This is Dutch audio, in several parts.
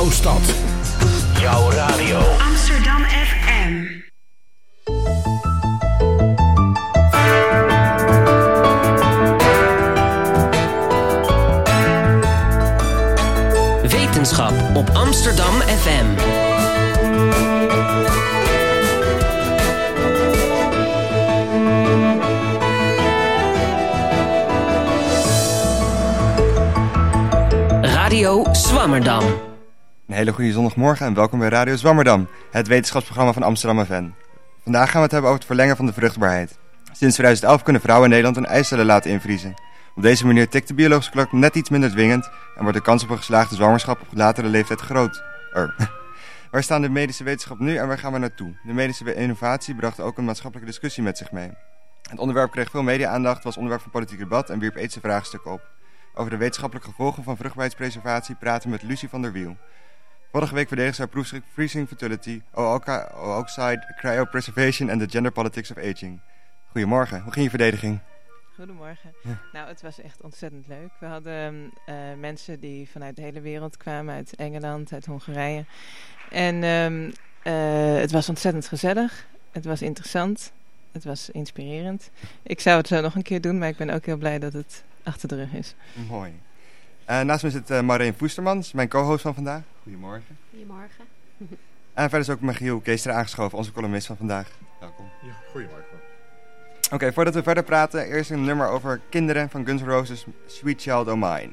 Jouw stad. Jouw radio. Amsterdam FM. Wetenschap op Amsterdam FM. Radio Zwammerdam. Een hele goede zondagmorgen en welkom bij Radio Zwammerdam, het wetenschapsprogramma van Amsterdam FN. Vandaag gaan we het hebben over het verlengen van de vruchtbaarheid. Sinds 2011 kunnen vrouwen in Nederland hun eicellen laten invriezen. Op deze manier tikt de biologische klok net iets minder dwingend en wordt de kans op een geslaagde zwangerschap op latere leeftijd groot. Er. Waar staan de medische wetenschap nu en waar gaan we naartoe? De medische innovatie bracht ook een maatschappelijke discussie met zich mee. Het onderwerp kreeg veel media-aandacht, was onderwerp van politiek debat en wierp ethische vraagstukken op. Over de wetenschappelijke gevolgen van vruchtbaarheidspreservatie praten we met Lucie van der Wiel. Vorige week verdedigde zij proefschrift Freezing Fertility, Ooxide Cryopreservation en the Gender Politics of Aging. Goedemorgen, hoe ging je verdediging? Goedemorgen. Nou, het was echt ontzettend leuk. We hadden uh, mensen die vanuit de hele wereld kwamen, uit Engeland, uit Hongarije. En um, uh, het was ontzettend gezellig. Het was interessant. Het was inspirerend. Ik zou het zo nog een keer doen, maar ik ben ook heel blij dat het achter de rug is. Mooi. Uh, naast me zit uh, Marijn Voestermans, mijn co-host van vandaag. Goedemorgen. Goedemorgen. en verder is ook Michiel Keester aangeschoven, onze columnist van vandaag. Welkom. Ja, goedemorgen. Oké, okay, voordat we verder praten, eerst een nummer over kinderen van Guns N' Roses, Sweet Child O' Mine.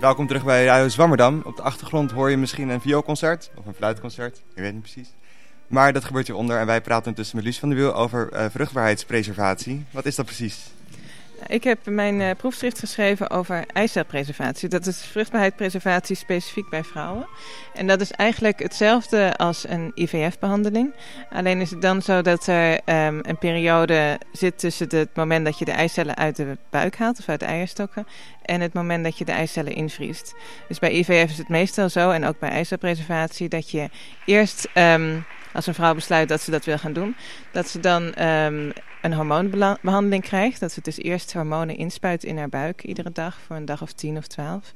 Welkom terug bij Radio Zwammerdam. Op de achtergrond hoor je misschien een vioolconcert of een fluitconcert, ik weet niet precies. Maar dat gebeurt hieronder en wij praten intussen met Luus van der Wiel over uh, vruchtbaarheidspreservatie. Wat is dat precies? Ik heb mijn uh, proefschrift geschreven over eicelpreservatie. Dat is vruchtbaarheidspreservatie specifiek bij vrouwen. En dat is eigenlijk hetzelfde als een IVF-behandeling. Alleen is het dan zo dat er um, een periode zit tussen het moment dat je de eicellen uit de buik haalt, of uit de eierstokken, en het moment dat je de eicellen invriest. Dus bij IVF is het meestal zo, en ook bij eicelpreservatie, dat je eerst... Um, als een vrouw besluit dat ze dat wil gaan doen, dat ze dan um, een hormoonbehandeling krijgt. Dat ze dus eerst hormonen inspuit in haar buik iedere dag voor een dag of tien of twaalf.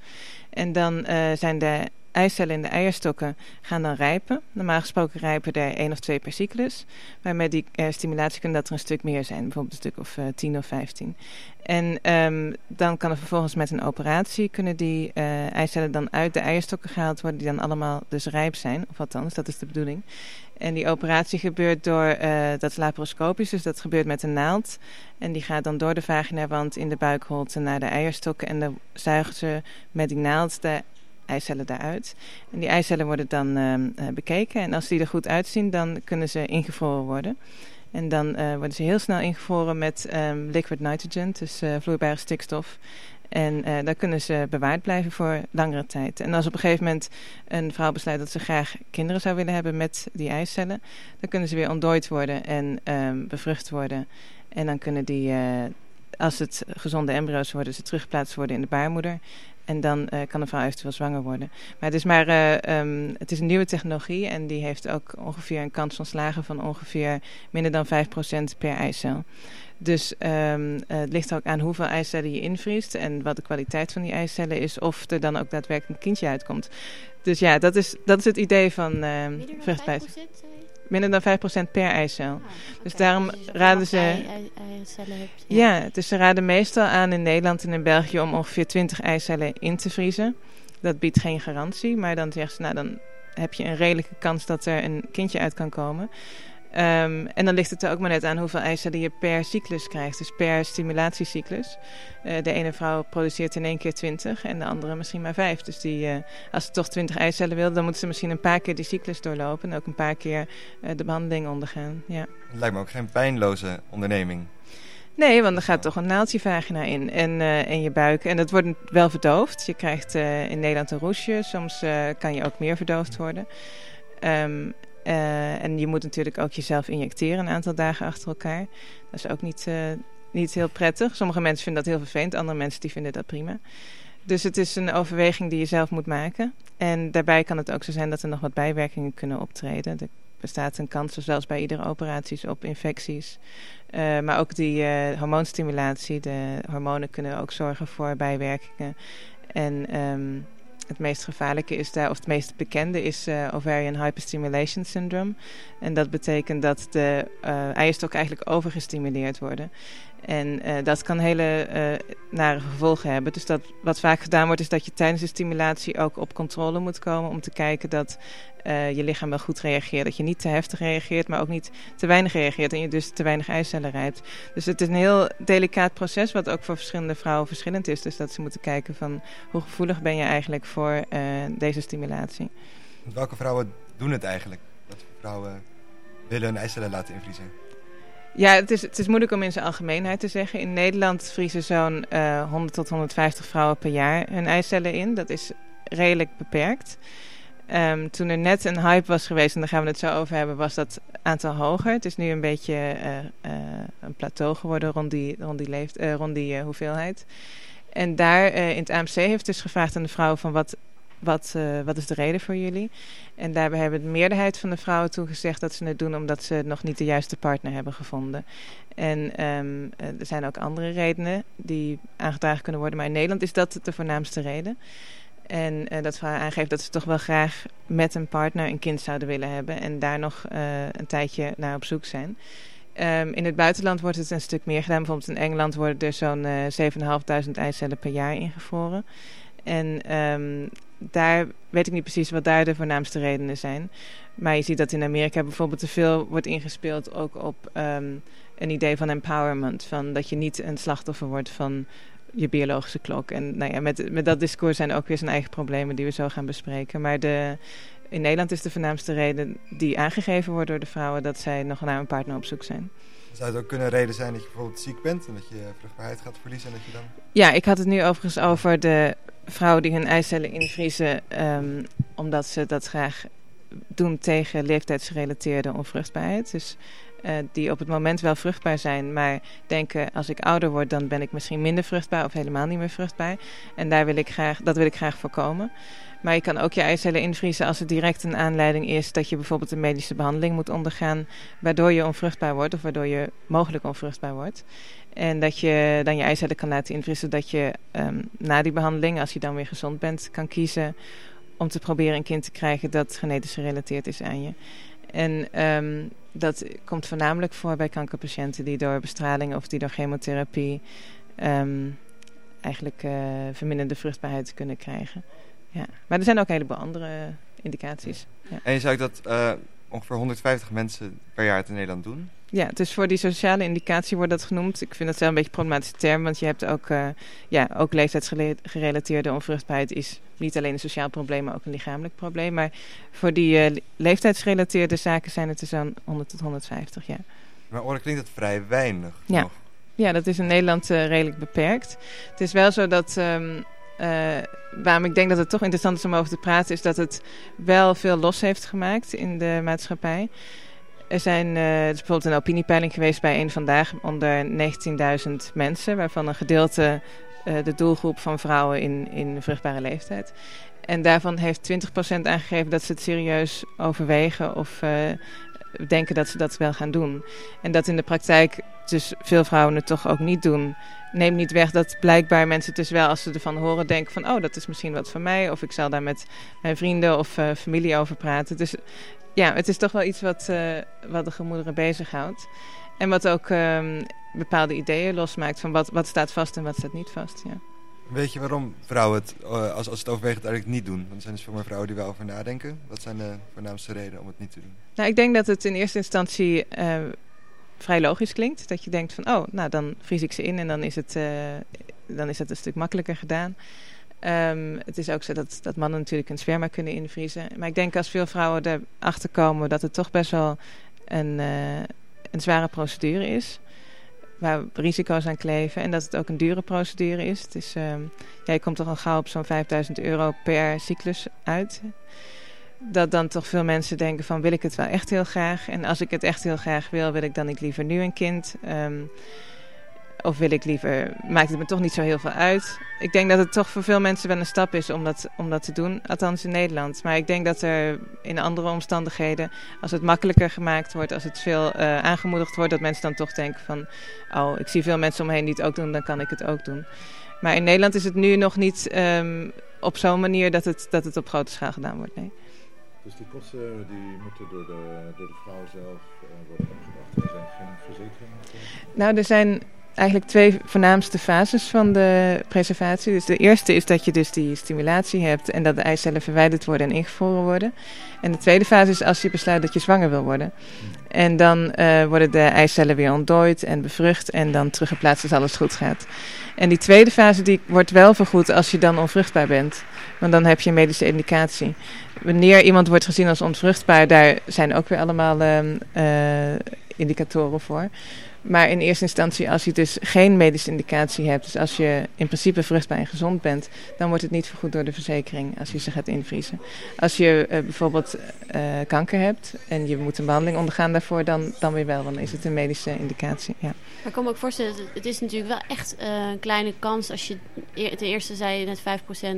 En dan uh, zijn de eicellen in de eierstokken gaan dan rijpen. Normaal gesproken rijpen er één of twee per cyclus. Maar met die uh, stimulatie kan dat er een stuk meer zijn. Bijvoorbeeld een stuk of uh, tien of vijftien. En um, dan kan er vervolgens met een operatie... kunnen die eicellen dan uit de eierstokken gehaald worden... die dan allemaal dus rijp zijn. Of althans, dat is de bedoeling. En die operatie gebeurt door, uh, dat is laparoscopisch, dus dat gebeurt met een naald. En die gaat dan door de vaginawand in de buikholte naar de eierstokken. En dan zuigen ze met die naald de eicellen daaruit. En die eicellen worden dan uh, bekeken. En als die er goed uitzien, dan kunnen ze ingevroren worden. En dan worden ze heel snel ingevroren met um, liquid nitrogen, dus vloeibare stikstof. En uh, daar kunnen ze bewaard blijven voor langere tijd. En als op een gegeven moment een vrouw besluit dat ze graag kinderen zou willen hebben met die eicellen, dan kunnen ze weer ontdooid worden en um, bevrucht worden. En dan kunnen die, uh, als het gezonde embryo's worden, ze teruggeplaatst worden in de baarmoeder. En dan uh, kan een vrouw eventueel zwanger worden. Maar het is maar um, het is een nieuwe technologie en die heeft ook ongeveer een kans van slagen van ongeveer minder dan 5% per eicel. Dus um, uh, het ligt ook aan hoeveel eicellen je invriest en wat de kwaliteit van die eicellen is, of er dan ook daadwerkelijk een kindje uitkomt. Dus ja, dat is, dat is het idee van uh, vruchtbaarheid. Minder dan 5% per eicel. Ah, dus daarom dus raden ze. Ei, ei, eicellen hebt, ja. ja, dus ze raden meestal aan in Nederland en in België om ongeveer 20 eicellen in te vriezen. Dat biedt geen garantie, maar dan zeggen ze, nou dan heb je een redelijke kans dat er een kindje uit kan komen. Um, en dan ligt het er ook maar net aan hoeveel eicellen je per cyclus krijgt. Dus per stimulatiecyclus. Uh, de ene vrouw produceert in één keer 20 en de andere misschien maar 5. Dus die, uh, als ze toch 20 eicellen wil, dan moeten ze misschien een paar keer die cyclus doorlopen. En ook een paar keer uh, de behandeling ondergaan. Ja. Het lijkt me ook geen pijnloze onderneming. Nee, want er gaat toch een naaldje vagina in en, uh, en je buik. En dat wordt wel verdoofd. Je krijgt uh, in Nederland een roesje. Soms uh, kan je ook meer verdoofd worden. Um, Uh, en je moet natuurlijk ook jezelf injecteren een aantal dagen achter elkaar. Dat is ook niet, uh, niet heel prettig. Sommige mensen vinden dat heel vervelend, andere mensen die vinden dat prima. Dus het is een overweging die je zelf moet maken. En daarbij kan het ook zo zijn dat er nog wat bijwerkingen kunnen optreden. Er bestaat een kans, zoals bij iedere operatie, op infecties. Uh, maar ook die hormoonstimulatie, de hormonen kunnen ook zorgen voor bijwerkingen. En um, het meest gevaarlijke is daar, of het meest bekende is uh, ovarian hyperstimulation syndrome. En dat betekent dat de uh, eierstokken eigenlijk overgestimuleerd worden. En uh, dat kan hele uh, nare gevolgen hebben. Dus dat, wat vaak gedaan wordt, is dat je tijdens de stimulatie ook op controle moet komen. Om te kijken dat uh, je lichaam wel goed reageert. Dat je niet te heftig reageert, maar ook niet te weinig reageert. En je dus te weinig eicellen rijpt. Dus het is een heel delicaat proces, wat ook voor verschillende vrouwen verschillend is. Dus dat ze moeten kijken van hoe gevoelig ben je eigenlijk voor deze stimulatie. Welke vrouwen doen het eigenlijk? Wat vrouwen willen hun eicellen laten invriezen? Ja, het is, het is moeilijk om in zijn algemeenheid te zeggen. In Nederland vriezen zo'n uh, 100 tot 150 vrouwen per jaar hun eicellen in. Dat is redelijk beperkt. Um, toen er net een hype was geweest, en daar gaan we het zo over hebben, was dat aantal hoger. Het is nu een beetje uh, uh, een plateau geworden rond die, rond die, rond die hoeveelheid. En daar in het AMC heeft dus gevraagd aan de vrouwen van wat wat, uh, wat is de reden voor jullie? En daarbij hebben de meerderheid van de vrouwen toegezegd dat ze het doen omdat ze nog niet de juiste partner hebben gevonden. En um, er zijn ook andere redenen die aangedragen kunnen worden, maar in Nederland is dat de voornaamste reden. En uh, dat vrouwen aangeeft dat ze toch wel graag met een partner een kind zouden willen hebben en daar nog een tijdje naar op zoek zijn. Um, in het buitenland wordt het een stuk meer gedaan. Bijvoorbeeld in Engeland worden er zo'n uh, 7.500 eicellen per jaar ingevroren. En um, daar weet ik niet precies wat daar de voornaamste redenen zijn. Maar je ziet dat in Amerika bijvoorbeeld te veel wordt ingespeeld ook op um, een idee van empowerment. Van dat je niet een slachtoffer wordt van je biologische klok. En nou ja, met, met dat discours zijn ook weer zijn eigen problemen die we zo gaan bespreken. Maar de, in Nederland is de voornaamste reden die aangegeven wordt door de vrouwen dat zij nog naar een partner op zoek zijn. Zou het ook kunnen reden zijn dat je bijvoorbeeld ziek bent en dat je vruchtbaarheid gaat verliezen en dat je dan... Ja, ik had het nu overigens over de vrouwen die hun eicellen invriezen um, omdat ze dat graag doen tegen leeftijdsgerelateerde onvruchtbaarheid. Dus uh, die op het moment wel vruchtbaar zijn, maar denken als ik ouder word, dan ben ik misschien minder vruchtbaar of helemaal niet meer vruchtbaar. En daar wil ik graag, dat wil ik graag voorkomen. Maar je kan ook je eicellen invriezen als het direct een aanleiding is dat je bijvoorbeeld een medische behandeling moet ondergaan, waardoor je onvruchtbaar wordt of waardoor je mogelijk onvruchtbaar wordt. En dat je dan je eicellen kan laten invriezen, dat je um, na die behandeling, als je dan weer gezond bent, kan kiezen om te proberen een kind te krijgen dat genetisch gerelateerd is aan je. En um, dat komt voornamelijk voor bij kankerpatiënten die door bestraling of die door chemotherapie um, eigenlijk uh, verminderde vruchtbaarheid kunnen krijgen. Ja. Maar er zijn ook een heleboel andere indicaties. En je zou dat uh, ongeveer 150 mensen per jaar in Nederland doen? Ja, dus voor die sociale indicatie wordt dat genoemd. Ik vind dat zelf een beetje een problematische term, want je hebt ook, uh, ja, ook leeftijdsgerelateerde onvruchtbaarheid is niet alleen een sociaal probleem, maar ook een lichamelijk probleem. Maar voor die uh, leeftijdsgerelateerde zaken zijn het dus zo'n 100 tot 150, ja. Maar oorlijk klinkt dat vrij weinig ja. nog. Ja, dat is in Nederland uh, redelijk beperkt. Het is wel zo dat... Um, uh, waarom ik denk dat het toch interessant is om over te praten, is dat het wel veel los heeft gemaakt in de maatschappij. Er zijn, er is bijvoorbeeld een opiniepeiling geweest bij een vandaag onder 19.000 mensen, waarvan een gedeelte uh, de doelgroep van vrouwen in, in vruchtbare leeftijd. En daarvan heeft 20% aangegeven dat ze het serieus overwegen of uh, denken dat ze dat wel gaan doen. En dat in de praktijk dus veel vrouwen het toch ook niet doen. Neemt niet weg dat blijkbaar mensen dus wel als ze ervan horen denken van... oh, dat is misschien wat voor mij of ik zal daar met mijn vrienden of familie over praten. Dus ja, het is toch wel iets wat, uh, wat de gemoederen bezighoudt. En wat ook um, bepaalde ideeën losmaakt van wat, wat staat vast en wat staat niet vast. Ja. Weet je waarom vrouwen het, uh, als, als het overwegen, eigenlijk niet doen? Want er zijn dus veel meer vrouwen die wel over nadenken. Wat zijn de voornaamste redenen om het niet te doen? Nou, ik denk dat het in eerste instantie uh, vrij logisch klinkt. Dat je denkt van, oh, nou dan vries ik ze in en dan is het, dan is het een stuk makkelijker gedaan. Um, het is ook zo dat, dat mannen natuurlijk een sperma kunnen invriezen. Maar ik denk als veel vrouwen erachter komen dat het toch best wel een, uh, een zware procedure is. Waar risico's aan kleven. En dat het ook een dure procedure is. Het is um, ja, je komt toch al gauw op zo'n 5000 euro per cyclus uit. Dat dan toch veel mensen denken van wil ik het wel echt heel graag. En als ik het echt heel graag wil, wil ik dan niet liever nu een kind. Um, of wil ik liever, maakt het me toch niet zo heel veel uit. Ik denk dat het toch voor veel mensen wel een stap is om dat, om dat te doen. Althans in Nederland. Maar ik denk dat er in andere omstandigheden, als het makkelijker gemaakt wordt, als het veel uh, aangemoedigd wordt, dat mensen dan toch denken van, oh, ik zie veel mensen omheen die het ook doen, dan kan ik het ook doen. Maar in Nederland is het nu nog niet um, op zo'n manier dat het, dat het op grote schaal gedaan wordt, nee. Dus die kosten die moeten door de, door de vrouw zelf uh, worden opgebracht. Er zijn geen verzekeringen? Nou, er zijn eigenlijk twee voornaamste fases van de preservatie. Dus de eerste is dat je dus die stimulatie hebt en dat de eicellen verwijderd worden en ingevroren worden. En de tweede fase is als je besluit dat je zwanger wil worden. En dan uh, worden de eicellen weer ontdooid en bevrucht en dan teruggeplaatst als alles goed gaat. En die tweede fase die wordt wel vergoed als je dan onvruchtbaar bent. Want dan heb je een medische indicatie. Wanneer iemand wordt gezien als onvruchtbaar, daar zijn ook weer allemaal uh, uh, indicatoren voor. Maar in eerste instantie, als je dus geen medische indicatie hebt, dus als je in principe vruchtbaar en gezond bent, dan wordt het niet vergoed door de verzekering als je ze gaat invriezen. Als je uh, bijvoorbeeld uh, kanker hebt en je moet een behandeling ondergaan daarvoor, dan, dan weer wel, dan is het een medische indicatie. Ja. Maar ik kan me ook voorstellen, het is natuurlijk wel echt uh, een kleine kans als je, ten eerste zei je net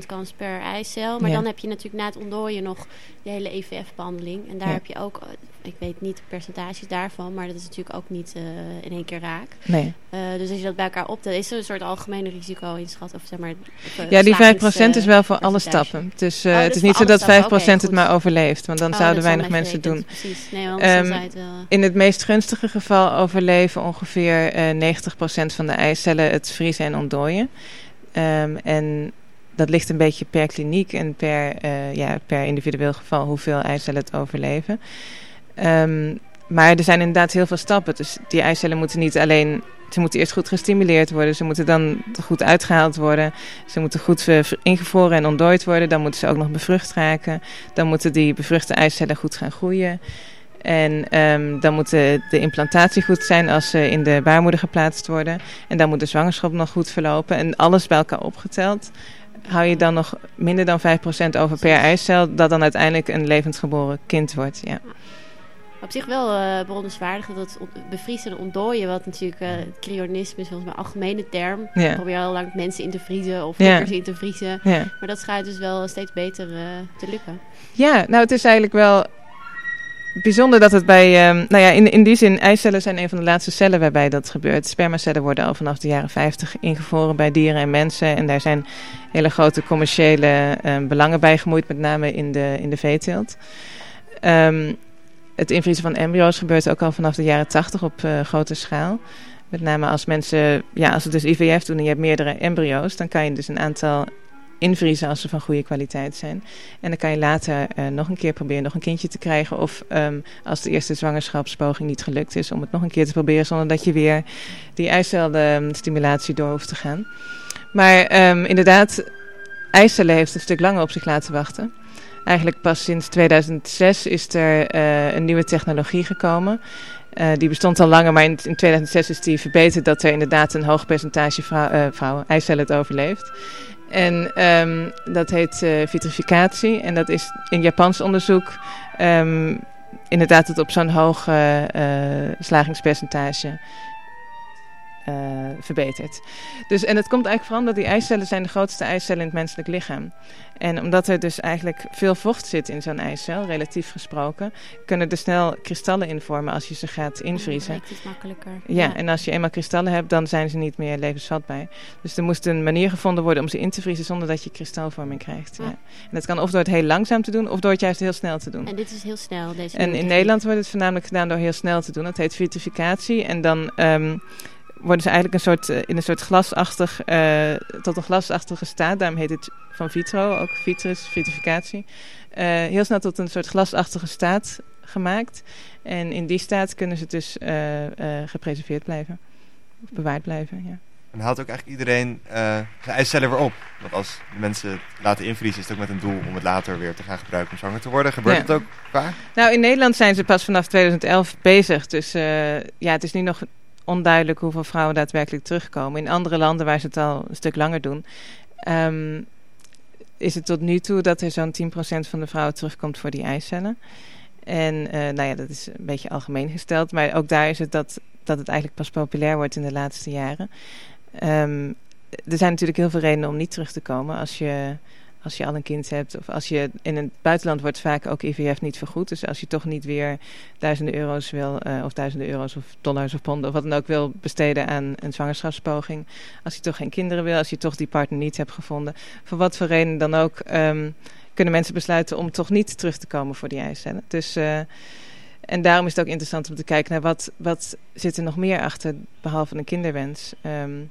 5% kans per eicel, maar ja. dan heb je natuurlijk na het ontdooien nog de hele EVF-behandeling. En daar ja. heb je ook, ik weet niet de percentages daarvan, maar dat is natuurlijk ook niet uh, in één keer raak. Nee. Uh, dus als je dat bij elkaar optelt, is er een soort algemene risico inschat. Of zeg maar, of, uh, ja, die 5% is wel voor alle stappen. Dus oh, het is niet zo dat 5% okay, het maar overleeft, want dan oh, zouden weinig mensen doen. Precies. Nee, um, het wel... In het meest gunstige geval overleven ongeveer 90% van de eicellen het vriezen en ontdooien. Um, en dat ligt een beetje per kliniek en per, uh, ja, per individueel geval hoeveel eicellen het overleven. Um, maar er zijn inderdaad heel veel stappen. Dus die eicellen moeten niet alleen ze moeten eerst goed gestimuleerd worden. Ze moeten dan goed uitgehaald worden. Ze moeten goed eh, ingevroren en ontdooid worden. Dan moeten ze ook nog bevrucht raken. Dan moeten die bevruchte eicellen goed gaan groeien. En um, dan moet de, de, implantatie goed zijn als ze in de baarmoeder geplaatst worden. En dan moet de zwangerschap nog goed verlopen. En alles bij elkaar opgeteld hou je dan nog minder dan 5% over per eicel... dat dan uiteindelijk een levendgeboren kind wordt. Ja op zich wel uh, bewonderenswaardig dat bevriezen en ontdooien, wat natuurlijk uh, cryonisme is volgens mij een algemene term. Ja. probeer al lang mensen in te vriezen of flikkers in te vriezen. Maar dat schijnt dus wel steeds beter uh, te lukken. Ja, nou het is eigenlijk wel bijzonder dat het bij, um, nou ja, in, in die zin, eicellen zijn een van de laatste cellen waarbij dat gebeurt. Spermacellen worden al vanaf de jaren 50 ingevroren bij dieren en mensen. En daar zijn hele grote commerciële um, belangen bij gemoeid, met name in de, in de veeteelt. Um, het invriezen van embryo's gebeurt ook al vanaf de jaren 80 op uh, grote schaal. Met name als mensen, ja, als het dus IVF doen en je hebt meerdere embryo's, dan kan je dus een aantal invriezen als ze van goede kwaliteit zijn. En dan kan je later uh, nog een keer proberen nog een kindje te krijgen. Of um, als de eerste zwangerschapspoging niet gelukt is, om het nog een keer te proberen zonder dat je weer die eicelstimulatie door hoeft te gaan. Maar um, inderdaad, eicellen heeft een stuk langer op zich laten wachten. Eigenlijk pas sinds 2006 is er uh, een nieuwe technologie gekomen. Uh, die bestond al langer, maar in, in, 2006 is die verbeterd dat er inderdaad een hoog percentage uh, vrouwen, eicellen het overleeft. En um, dat heet vitrificatie. En dat is in Japans onderzoek um, inderdaad tot op zo'n hoog slagingspercentage uh, verbeterd. Dus, en het komt eigenlijk vooral omdat die eicellen zijn de grootste eicellen in het menselijk lichaam. En omdat er dus eigenlijk veel vocht zit in zo'n eicel, relatief gesproken, kunnen er snel kristallen in vormen als je ze gaat invriezen. Ja, het makkelijker. Ja, en als je eenmaal kristallen hebt, dan zijn ze niet meer levensvatbaar. Dus er moest een manier gevonden worden om ze in te vriezen zonder dat je kristalvorming krijgt. Ja. ja. En dat kan of door het heel langzaam te doen, of door het juist heel snel te doen. En dit is heel snel, deze En in Nederland wordt het voornamelijk gedaan door heel snel te doen. Dat heet vitrificatie. En dan... Um, worden ze eigenlijk een soort, uh, in een soort glasachtig, uh, tot een glasachtige staat. Daarom heet het van vitro, ook vitrus, vitrificatie. Uh, heel snel tot een soort glasachtige staat gemaakt. En in die staat kunnen ze dus gepreserveerd blijven. Of bewaard blijven, ja. En haalt ook eigenlijk iedereen zijn eicellen weer op? Want als de mensen het laten invriezen, is het ook met een doel om het later weer te gaan gebruiken om zwanger te worden. Gebeurt het ook vaak? Nou, in Nederland zijn ze pas vanaf 2011 bezig. Dus ja, het is nu nog onduidelijk hoeveel vrouwen daadwerkelijk terugkomen. In andere landen waar ze het al een stuk langer doen, um, is het tot nu toe dat er zo'n 10% van de vrouwen terugkomt voor die eicellen. En uh, nou ja, dat is een beetje algemeen gesteld, maar ook daar is het dat, dat het eigenlijk pas populair wordt in de laatste jaren. Um, er zijn natuurlijk heel veel redenen om niet terug te komen als je als je al een kind hebt. Of als je in het buitenland wordt vaak ook IVF niet vergoed. Dus als je toch niet weer duizenden euro's wil, uh, of duizenden euro's of dollars of ponden of wat dan ook wil besteden aan een zwangerschapspoging. Als je toch geen kinderen wil, als je toch die partner niet hebt gevonden. Voor wat voor reden dan ook um, kunnen mensen besluiten om toch niet terug te komen voor die eicellen. Dus... Uh, en daarom is het ook interessant om te kijken naar wat, wat zit er nog meer achter, behalve een kinderwens. Um,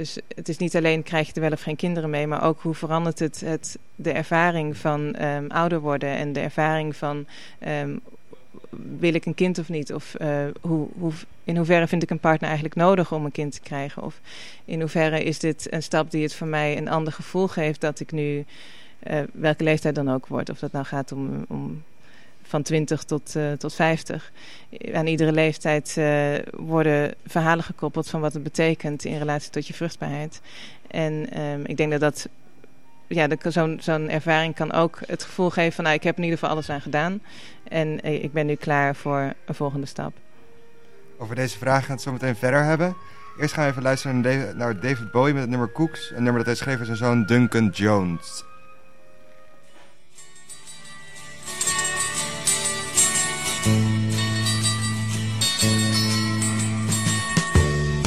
dus het is niet alleen krijg je er wel of geen kinderen mee, maar ook hoe verandert het, het de ervaring van um, ouder worden en de ervaring van um, wil ik een kind of niet? Of uh, hoe, hoe, in hoeverre vind ik een partner eigenlijk nodig om een kind te krijgen? Of in hoeverre is dit een stap die het voor mij een ander gevoel geeft dat ik nu, uh, welke leeftijd dan ook word? Of dat nou gaat om, om van 20 tot, uh, tot 50. Aan iedere leeftijd uh, worden verhalen gekoppeld van wat het betekent in relatie tot je vruchtbaarheid. En um, ik denk dat dat, ja, zo'n zo'n ervaring kan ook het gevoel geven van, nou, ik heb in ieder geval alles aan gedaan. En uh, ik ben nu klaar voor een volgende stap. Over deze vraag gaan we het zo meteen verder hebben. Eerst gaan we even luisteren naar David, naar David Bowie met het nummer Cooks. Een nummer dat hij schreef voor zijn zoon Duncan Jones.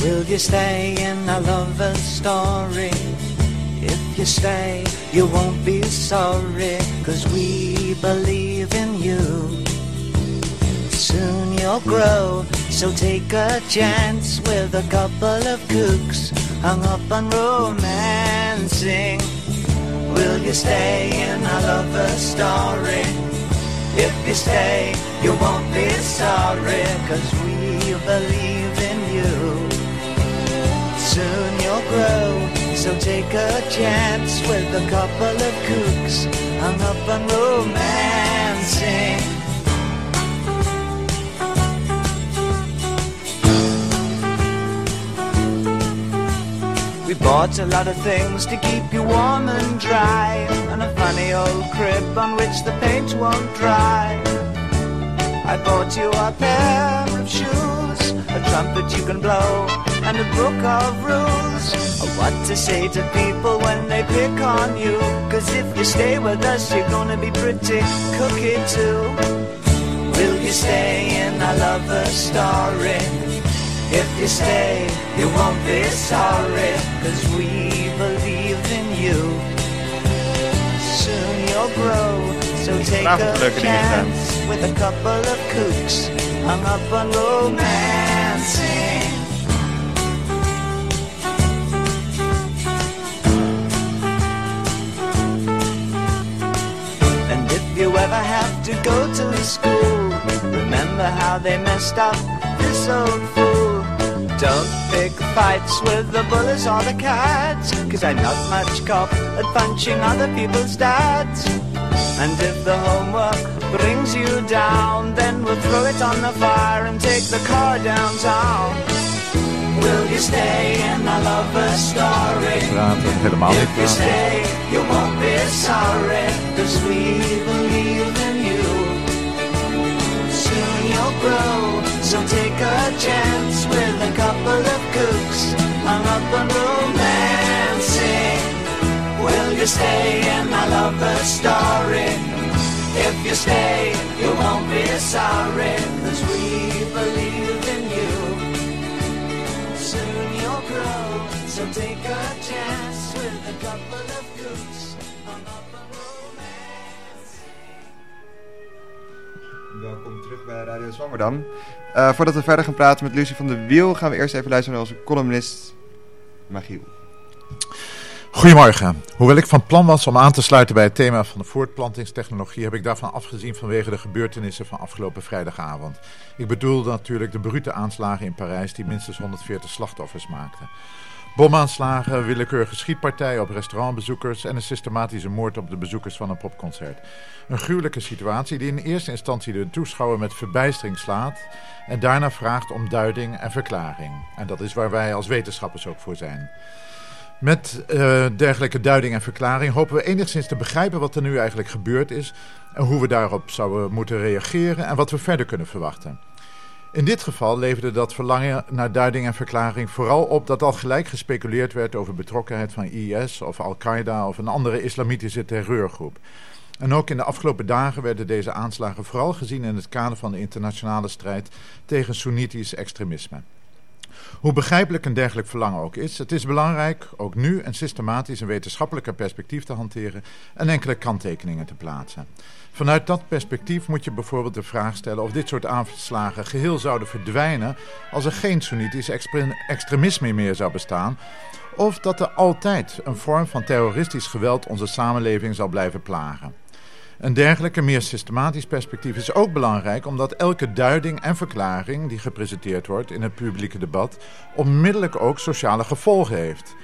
Will you stay in our lover's story? If you stay, you won't be sorry, cause we believe in you. Soon you'll grow, so take a chance with a couple of cooks hung up on romancing. Will you stay in our lover's story? If you stay, you won't be sorry, cause we believe in you. Soon you'll grow, so take a chance with a couple of kooks hung up on romancing. We bought a lot of things to keep you warm and dry, and a funny old crib on which the paint won't dry. I bought you a pair of shoes, a trumpet you can blow, and a book of rules of what to say to people when they pick on you. Cause if you stay with us, you're gonna be pretty cookie too. Will you stay in our lover story? If you stay, you won't be sorry, cause we believe in you. Soon you'll grow, so take a leuke dingen gedaan. chance with a couple of kooks hung up on romancing. And if you ever have to go to school, remember how they messed up this old fool. Don't pick fights with the bullies or the cats, cause I'm not much cop at punching other people's dads. And if the homework brings you down, then we'll throw it on the fire and take the car downtown. Will you stay in our lover's story? If you stay, you won't be sorry, cause we believe in you. Soon you'll grow, so take a chance with a couple of kooks hung up on romancing. Will you stay in my lover's story? If you stay, you won't be sorry, cause we believe in you. Soon you'll grow, so take a chance with a couple of Welkom terug bij Radio Zwammerdam. Eh, voordat we verder gaan praten met Lucie van de Wiel, gaan we eerst even luisteren naar onze columnist Magiel. Goedemorgen. Hoewel ik van plan was om aan te sluiten bij het thema van de voortplantingstechnologie, heb ik daarvan afgezien vanwege de gebeurtenissen van afgelopen vrijdagavond. Ik bedoel natuurlijk de brute aanslagen in Parijs die minstens 140 slachtoffers maakten. Bomaanslagen, willekeurige schietpartijen op restaurantbezoekers en een systematische moord op de bezoekers van een popconcert. Een gruwelijke situatie die in eerste instantie de toeschouwer met verbijstering slaat en daarna vraagt om duiding en verklaring. En dat is waar wij als wetenschappers ook voor zijn. Met eh, dergelijke duiding en verklaring hopen we enigszins te begrijpen wat er nu eigenlijk gebeurd is en hoe we daarop zouden moeten reageren en wat we verder kunnen verwachten. In dit geval leverde dat verlangen naar duiding en verklaring vooral op dat al gelijk gespeculeerd werd over betrokkenheid van IS of Al-Qaeda of een andere islamitische terreurgroep. En ook in de afgelopen dagen werden deze aanslagen vooral gezien in het kader van de internationale strijd tegen Soenitisch extremisme. Hoe begrijpelijk een dergelijk verlangen ook is, het is belangrijk ook nu een systematisch en wetenschappelijke perspectief te hanteren en enkele kanttekeningen te plaatsen. Vanuit dat perspectief moet je bijvoorbeeld de vraag stellen of dit soort aanslagen geheel zouden verdwijnen als er geen Soenitisch extre- extremisme meer zou bestaan, of dat er altijd een vorm van terroristisch geweld onze samenleving zal blijven plagen. Een dergelijke meer systematisch perspectief is ook belangrijk omdat elke duiding en verklaring die gepresenteerd wordt in het publieke debat onmiddellijk ook sociale gevolgen heeft.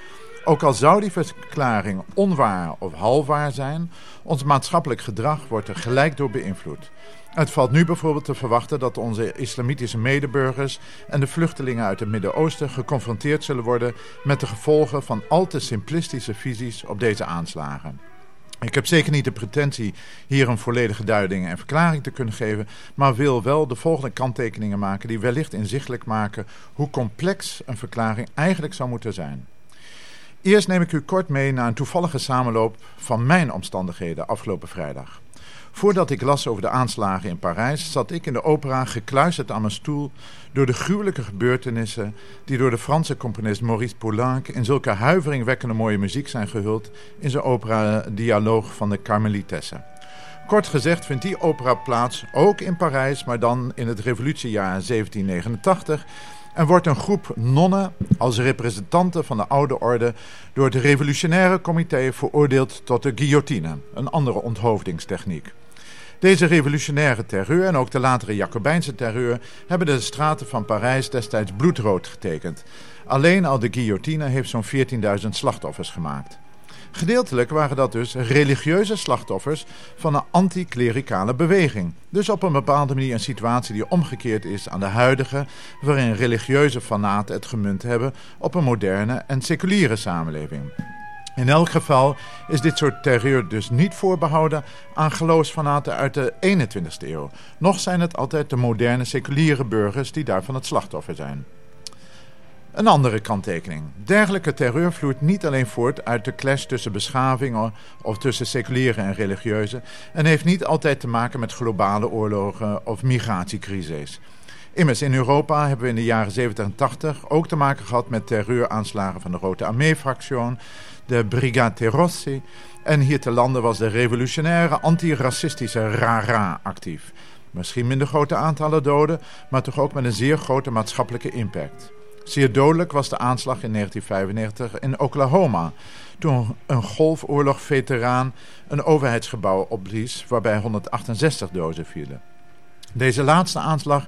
Ook al zou die verklaring onwaar of halfwaar zijn, ons maatschappelijk gedrag wordt er gelijk door beïnvloed. Het valt nu bijvoorbeeld te verwachten dat onze islamitische medeburgers en de vluchtelingen uit het Midden-Oosten geconfronteerd zullen worden met de gevolgen van al te simplistische visies op deze aanslagen. Ik heb zeker niet de pretentie hier een volledige duiding en verklaring te kunnen geven, maar wil wel de volgende kanttekeningen maken die wellicht inzichtelijk maken hoe complex een verklaring eigenlijk zou moeten zijn. Eerst neem ik u kort mee naar een toevallige samenloop van mijn omstandigheden afgelopen vrijdag. Voordat ik las over de aanslagen in Parijs, zat ik in de opera gekluisterd aan mijn stoel door de gruwelijke gebeurtenissen die door de Franse componist Maurice Poulenc in zulke huiveringwekkende mooie muziek zijn gehuld in zijn opera Dialoog van de Carmelitessen. Kort gezegd vindt die opera plaats ook in Parijs, maar dan in het revolutiejaar 1789 en wordt een groep nonnen als representanten van de oude orde door het revolutionaire comité veroordeeld tot de guillotine, een andere onthoofdingstechniek. Deze revolutionaire terreur en ook de latere Jacobijnse terreur hebben de straten van Parijs destijds bloedrood getekend. Alleen al de guillotine heeft zo'n 14.000 slachtoffers gemaakt. Gedeeltelijk waren dat dus religieuze slachtoffers van een anticlericale beweging. Dus op een bepaalde manier een situatie die omgekeerd is aan de huidige, waarin religieuze fanaten het gemunt hebben op een moderne en seculiere samenleving. In elk geval is dit soort terreur dus niet voorbehouden aan geloofsfanaten uit de 21ste eeuw. Nog zijn het altijd de moderne seculiere burgers die daarvan het slachtoffer zijn. Een andere kanttekening. Dergelijke terreur vloeit niet alleen voort uit de clash tussen beschavingen of tussen seculiere en religieuze en heeft niet altijd te maken met globale oorlogen of migratiecrises. Immers, in Europa hebben we in de jaren 70 en 80 ook te maken gehad met terreuraanslagen van de Rote Armee-fractie, de Brigate Rossi en hier te landen was de revolutionaire antiracistische RARA actief. Misschien minder grote aantallen doden, maar toch ook met een zeer grote maatschappelijke impact. Zeer dodelijk was de aanslag in 1995 in Oklahoma, toen een golfoorlog-veteraan een overheidsgebouw opblies waarbij 168 dozen vielen. Deze laatste aanslag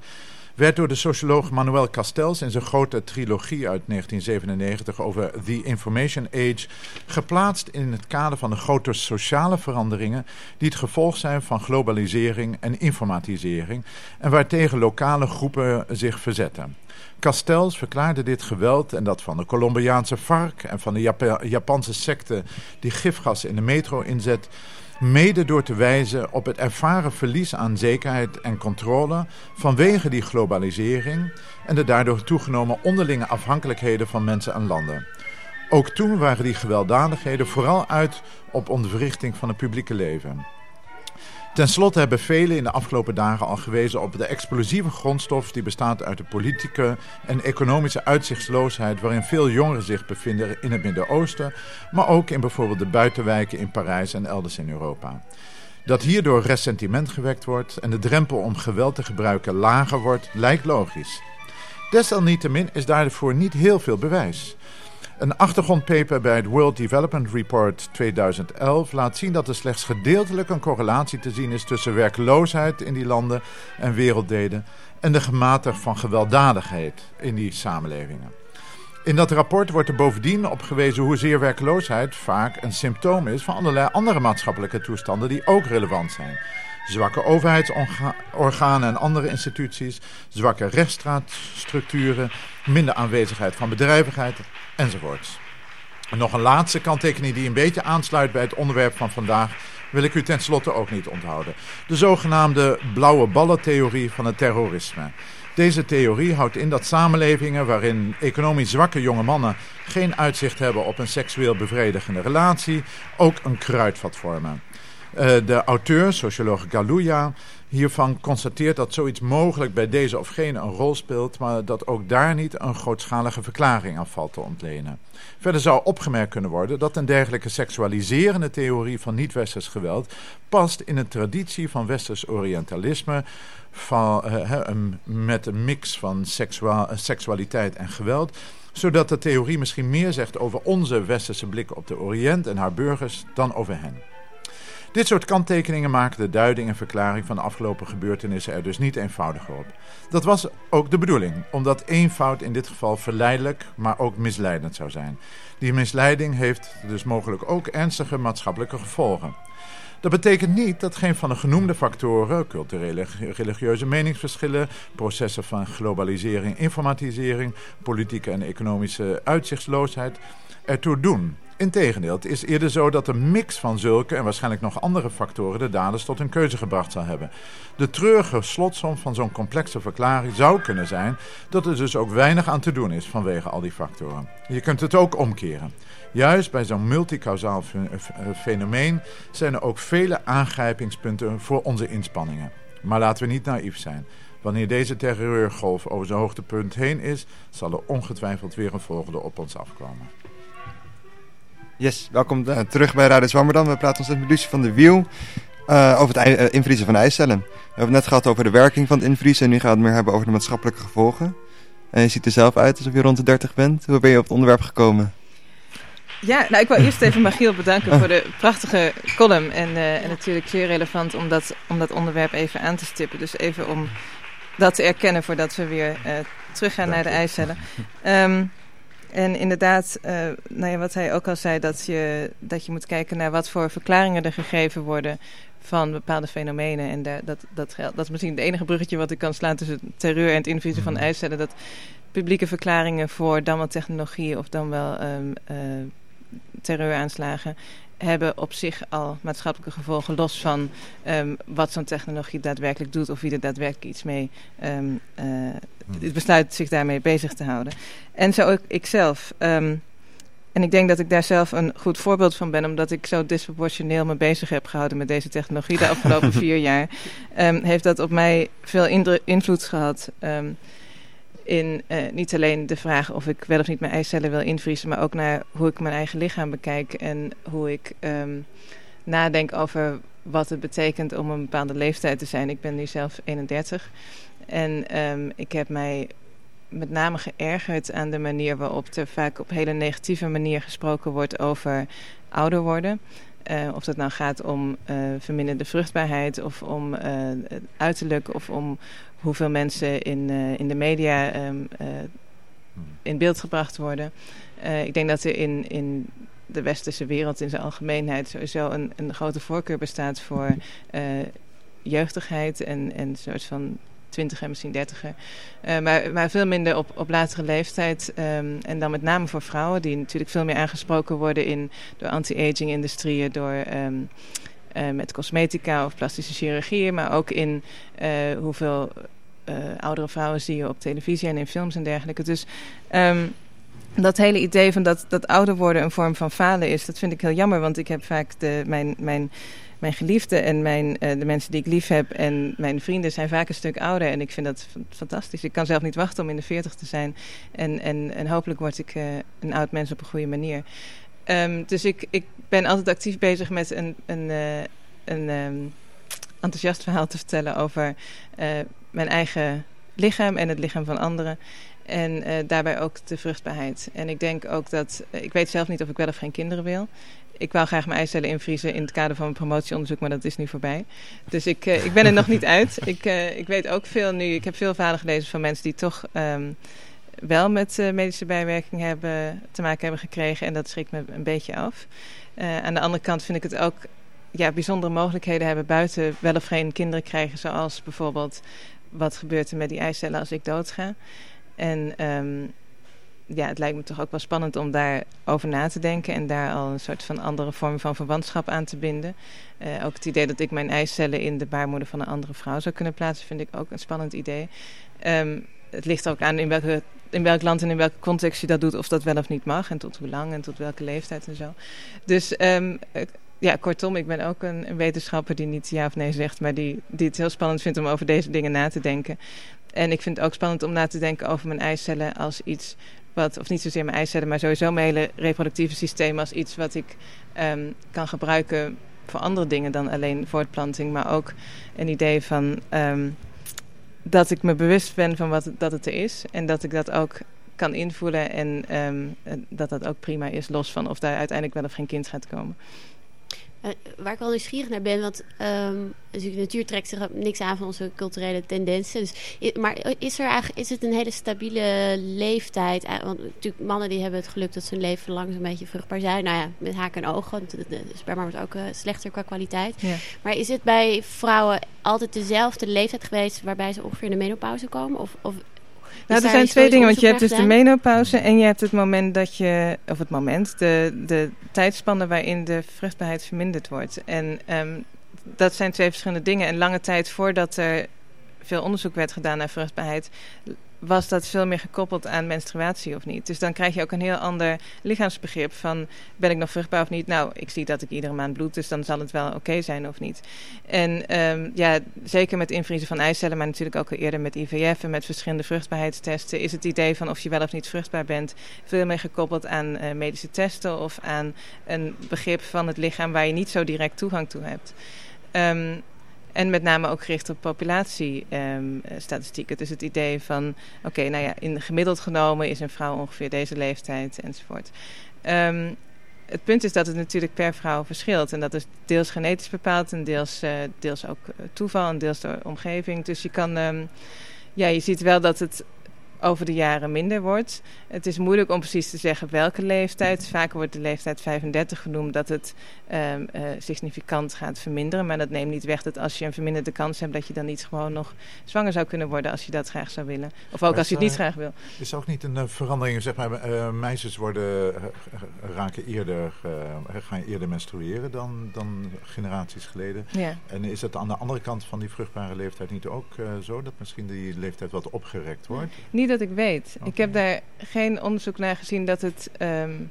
werd door de socioloog Manuel Castells in zijn grote trilogie uit 1997 over The Information Age geplaatst in het kader van de grote sociale veranderingen die het gevolg zijn van globalisering en informatisering en waartegen lokale groepen zich verzetten. Castells verklaarde dit geweld en dat van de Colombiaanse FARC en van de Japanse secte die gifgas in de metro inzet, mede door te wijzen op het ervaren verlies aan zekerheid en controle vanwege die globalisering en de daardoor toegenomen onderlinge afhankelijkheden van mensen en landen. Ook toen waren die gewelddadigheden vooral uit op ontwrichting van het publieke leven. Ten slotte hebben velen in de afgelopen dagen al gewezen op de explosieve grondstof die bestaat uit de politieke en economische uitzichtsloosheid waarin veel jongeren zich bevinden in het Midden-Oosten, maar ook in bijvoorbeeld de buitenwijken in Parijs en elders in Europa. Dat hierdoor ressentiment gewekt wordt en de drempel om geweld te gebruiken lager wordt, lijkt logisch. Desalniettemin is daarvoor niet heel veel bewijs. Een achtergrondpaper bij het World Development Report 2011 laat zien dat er slechts gedeeltelijk een correlatie te zien is tussen werkloosheid in die landen en werelddelen en de gematigd van gewelddadigheid in die samenlevingen. In dat rapport wordt er bovendien op gewezen hoezeer werkloosheid vaak een symptoom is van allerlei andere maatschappelijke toestanden die ook relevant zijn. Zwakke overheidsorganen en andere instituties, zwakke rechtsstraatstructuren, minder aanwezigheid van bedrijvigheid enzovoorts. En nog een laatste kanttekening die een beetje aansluit bij het onderwerp van vandaag wil ik u tenslotte ook niet onthouden. De zogenaamde blauwe ballentheorie van het terrorisme. Deze theorie houdt in dat samenlevingen waarin economisch zwakke jonge mannen geen uitzicht hebben op een seksueel bevredigende relatie ook een kruidvat vormen. Uh, de auteur, socioloog Galuja, hiervan constateert dat zoiets mogelijk bij deze of geen een rol speelt, maar dat ook daar niet een grootschalige verklaring aan valt te ontlenen. Verder zou opgemerkt kunnen worden dat een dergelijke seksualiserende theorie van niet-westers geweld past in een traditie van westers orientalisme, van, uh, met een mix van seksualiteit en geweld zodat de theorie misschien meer zegt over onze westerse blik op de Oriënt en haar burgers dan over hen. Dit soort kanttekeningen maken de duiding en verklaring van de afgelopen gebeurtenissen er dus niet eenvoudiger op. Dat was ook de bedoeling, omdat eenvoud in dit geval verleidelijk, maar ook misleidend zou zijn. Die misleiding heeft dus mogelijk ook ernstige maatschappelijke gevolgen. Dat betekent niet dat geen van de genoemde factoren, culturele, religieuze meningsverschillen, processen van globalisering, informatisering, politieke en economische uitzichtsloosheid ertoe doen. Integendeel, het is eerder zo dat een mix van zulke en waarschijnlijk nog andere factoren de daders tot hun keuze gebracht zal hebben. De treurige slotsom van zo'n complexe verklaring zou kunnen zijn dat er dus ook weinig aan te doen is vanwege al die factoren. Je kunt het ook omkeren. Juist bij zo'n multicausaal fenomeen zijn er ook vele aangrijpingspunten voor onze inspanningen. Maar laten we niet naïef zijn. Wanneer deze terreurgolf over zijn hoogtepunt heen is, zal er ongetwijfeld weer een volgende op ons afkomen. Yes, welkom uh, terug bij Radio Zwammerdam. We praten ons met Lucie van de Wiel uh, over het uh, invriezen van ijscellen. We hebben het net gehad over de werking van het invriezen en nu gaan we het meer hebben over de maatschappelijke gevolgen. En je ziet er zelf uit alsof je rond de 30 bent. Hoe ben je op het onderwerp gekomen? Ja, nou ik wil eerst even Magiel bedanken voor de prachtige column. En, uh, en natuurlijk zeer relevant om dat, om dat onderwerp even aan te stippen. Dus even om dat te erkennen voordat we weer uh, teruggaan naar de eicellen. Um, en inderdaad, uh, nou ja, wat hij ook al zei, dat je, dat je moet kijken naar wat voor verklaringen er gegeven worden van bepaalde fenomenen. En daar, dat, dat, geldt, dat is misschien het enige bruggetje wat ik kan slaan tussen terreur en het invriezen van eicellen. Dat publieke verklaringen voor dan wel technologie of dan wel um, uh, terreuraanslagen hebben op zich al maatschappelijke gevolgen, los van um, wat zo'n technologie daadwerkelijk doet of wie er daadwerkelijk iets mee um, uh, het besluit zich daarmee bezig te houden. En zo ook ikzelf. Um, en ik denk dat ik daar zelf een goed voorbeeld van ben, omdat ik zo disproportioneel me bezig heb gehouden met deze technologie de afgelopen vier jaar. Heeft dat op mij veel invloed gehad. In uh, niet alleen de vraag of ik wel of niet mijn eicellen wil invriezen, maar ook naar hoe ik mijn eigen lichaam bekijk en hoe ik um, nadenk over wat het betekent om een bepaalde leeftijd te zijn. Ik ben nu zelf 31 en um, ik heb mij met name geërgerd aan de manier waarop er vaak op hele negatieve manier gesproken wordt over ouder worden. Uh, of dat nou gaat om uh, verminderde vruchtbaarheid of om uh, uiterlijk of om hoeveel mensen in, in de media uh, in beeld gebracht worden. Ik denk dat er in, in de westerse wereld in zijn algemeenheid sowieso een, een grote voorkeur bestaat voor jeugdigheid en, en een soort van twintiger, misschien dertiger. Uh, maar, maar veel minder op, op latere leeftijd. Um, en dan met name voor vrouwen, die natuurlijk veel meer aangesproken worden in, door anti-aging industrieën, door um, uh, met cosmetica of plastische chirurgie, maar ook in uh, hoeveel oudere vrouwen zie je op televisie en in films en dergelijke. Dus um, dat hele idee van dat, dat ouder worden een vorm van falen is, dat vind ik heel jammer. Want ik heb vaak de, mijn, mijn, mijn geliefde en mijn, uh, de mensen die ik lief heb en mijn vrienden zijn vaak een stuk ouder. En ik vind dat fantastisch. Ik kan zelf niet wachten om in de veertig te zijn. En, en, en hopelijk word ik uh, een oud mens op een goede manier. Um, dus ik, ik ben altijd actief bezig met een, een, uh, een um, enthousiast verhaal te vertellen over mijn eigen lichaam en het lichaam van anderen. En daarbij ook de vruchtbaarheid. En ik denk ook dat, ik weet zelf niet of ik wel of geen kinderen wil. Ik wou graag mijn eicellen invriezen in het kader van mijn promotieonderzoek, maar dat is nu voorbij. Dus ik, uh, ik ben er nog niet uit. Ik, ik weet ook veel nu, ik heb veel verhalen gelezen van mensen die toch um, wel met medische bijwerkingen hebben, te maken hebben gekregen. En dat schrikt me een beetje af. aan de andere kant vind ik het ook ja, bijzondere mogelijkheden hebben buiten wel of geen kinderen krijgen. Zoals bijvoorbeeld wat gebeurt er met die eicellen als ik doodga. En um, ja, het lijkt me toch ook wel spannend om daarover na te denken en daar al een soort van andere vorm van verwantschap aan te binden. Uh, ook het idee dat ik mijn eicellen in de baarmoeder van een andere vrouw zou kunnen plaatsen, vind ik ook een spannend idee. Um, het ligt ook aan in, welke, in welk land en in welke context je dat doet, of dat wel of niet mag en tot hoe lang en tot welke leeftijd en zo. Dus um, ja, kortom, ik ben ook een, een, wetenschapper die niet ja of nee zegt, maar die, die het heel spannend vindt om over deze dingen na te denken. En ik vind het ook spannend om na te denken over mijn eicellen als iets wat, of niet zozeer mijn eicellen, maar sowieso mijn hele reproductieve systeem als iets wat ik um, kan gebruiken voor andere dingen dan alleen voortplanting, maar ook een idee van um, dat ik me bewust ben van wat dat het er is en dat ik dat ook kan invoelen en um, dat dat ook prima is, los van of daar uiteindelijk wel of geen kind gaat komen. Uh, waar ik wel nieuwsgierig naar ben, want um, dus de natuur trekt zich niks aan van onze culturele tendensen. Dus, maar is er eigenlijk is het een hele stabiele leeftijd? Want natuurlijk, mannen die hebben het geluk dat ze hun leven lang zo'n beetje vruchtbaar zijn. Nou ja, met haken en ogen, want de sperma wordt ook uh, slechter qua kwaliteit. Ja. Maar is het bij vrouwen altijd dezelfde leeftijd geweest waarbij ze ongeveer in de menopauze komen? Of, of nou, er zijn twee dingen, want je hebt dus de menopauze en je hebt het moment dat je, of het moment, de, de tijdspannen waarin de vruchtbaarheid verminderd wordt. En um, dat zijn twee verschillende dingen. En lange tijd voordat er veel onderzoek werd gedaan naar vruchtbaarheid, was dat veel meer gekoppeld aan menstruatie of niet. Dus dan krijg je ook een heel ander lichaamsbegrip van ben ik nog vruchtbaar of niet? Nou, ik zie dat ik iedere maand bloed, dus dan zal het wel oké zijn of niet. En um, ja, zeker met invriezen van eicellen, maar natuurlijk ook al eerder met IVF en met verschillende vruchtbaarheidstesten, is het idee van of je wel of niet vruchtbaar bent veel meer gekoppeld aan uh, medische testen of aan een begrip van het lichaam waar je niet zo direct toegang toe hebt. Um, En met name ook gericht op populatiestatistieken. Dus het idee van, oké, nou ja, in gemiddeld genomen is een vrouw ongeveer deze leeftijd enzovoort. Um, het punt is dat het natuurlijk per vrouw verschilt. En dat is deels genetisch bepaald en deels, uh, deels ook toeval en deels door omgeving. Dus je kan, um, ja, je ziet wel dat het over de jaren minder wordt. Het is moeilijk om precies te zeggen welke leeftijd. Vaak wordt de leeftijd 35 genoemd dat het um, uh, significant gaat verminderen. Maar dat neemt niet weg dat als je een verminderde kans hebt, dat je dan niet gewoon nog zwanger zou kunnen worden als je dat graag zou willen. Of ook Maar als je het niet graag wil. Is ook niet een uh, verandering, zeg maar, uh, meisjes worden, raken eerder, gaan eerder menstrueren dan, dan generaties geleden. Ja. En is het aan de andere kant van die vruchtbare leeftijd niet ook zo dat misschien die leeftijd wat opgerekt wordt? Niet dat ik weet. Okay. Ik heb daar geen onderzoek naar gezien dat het, um,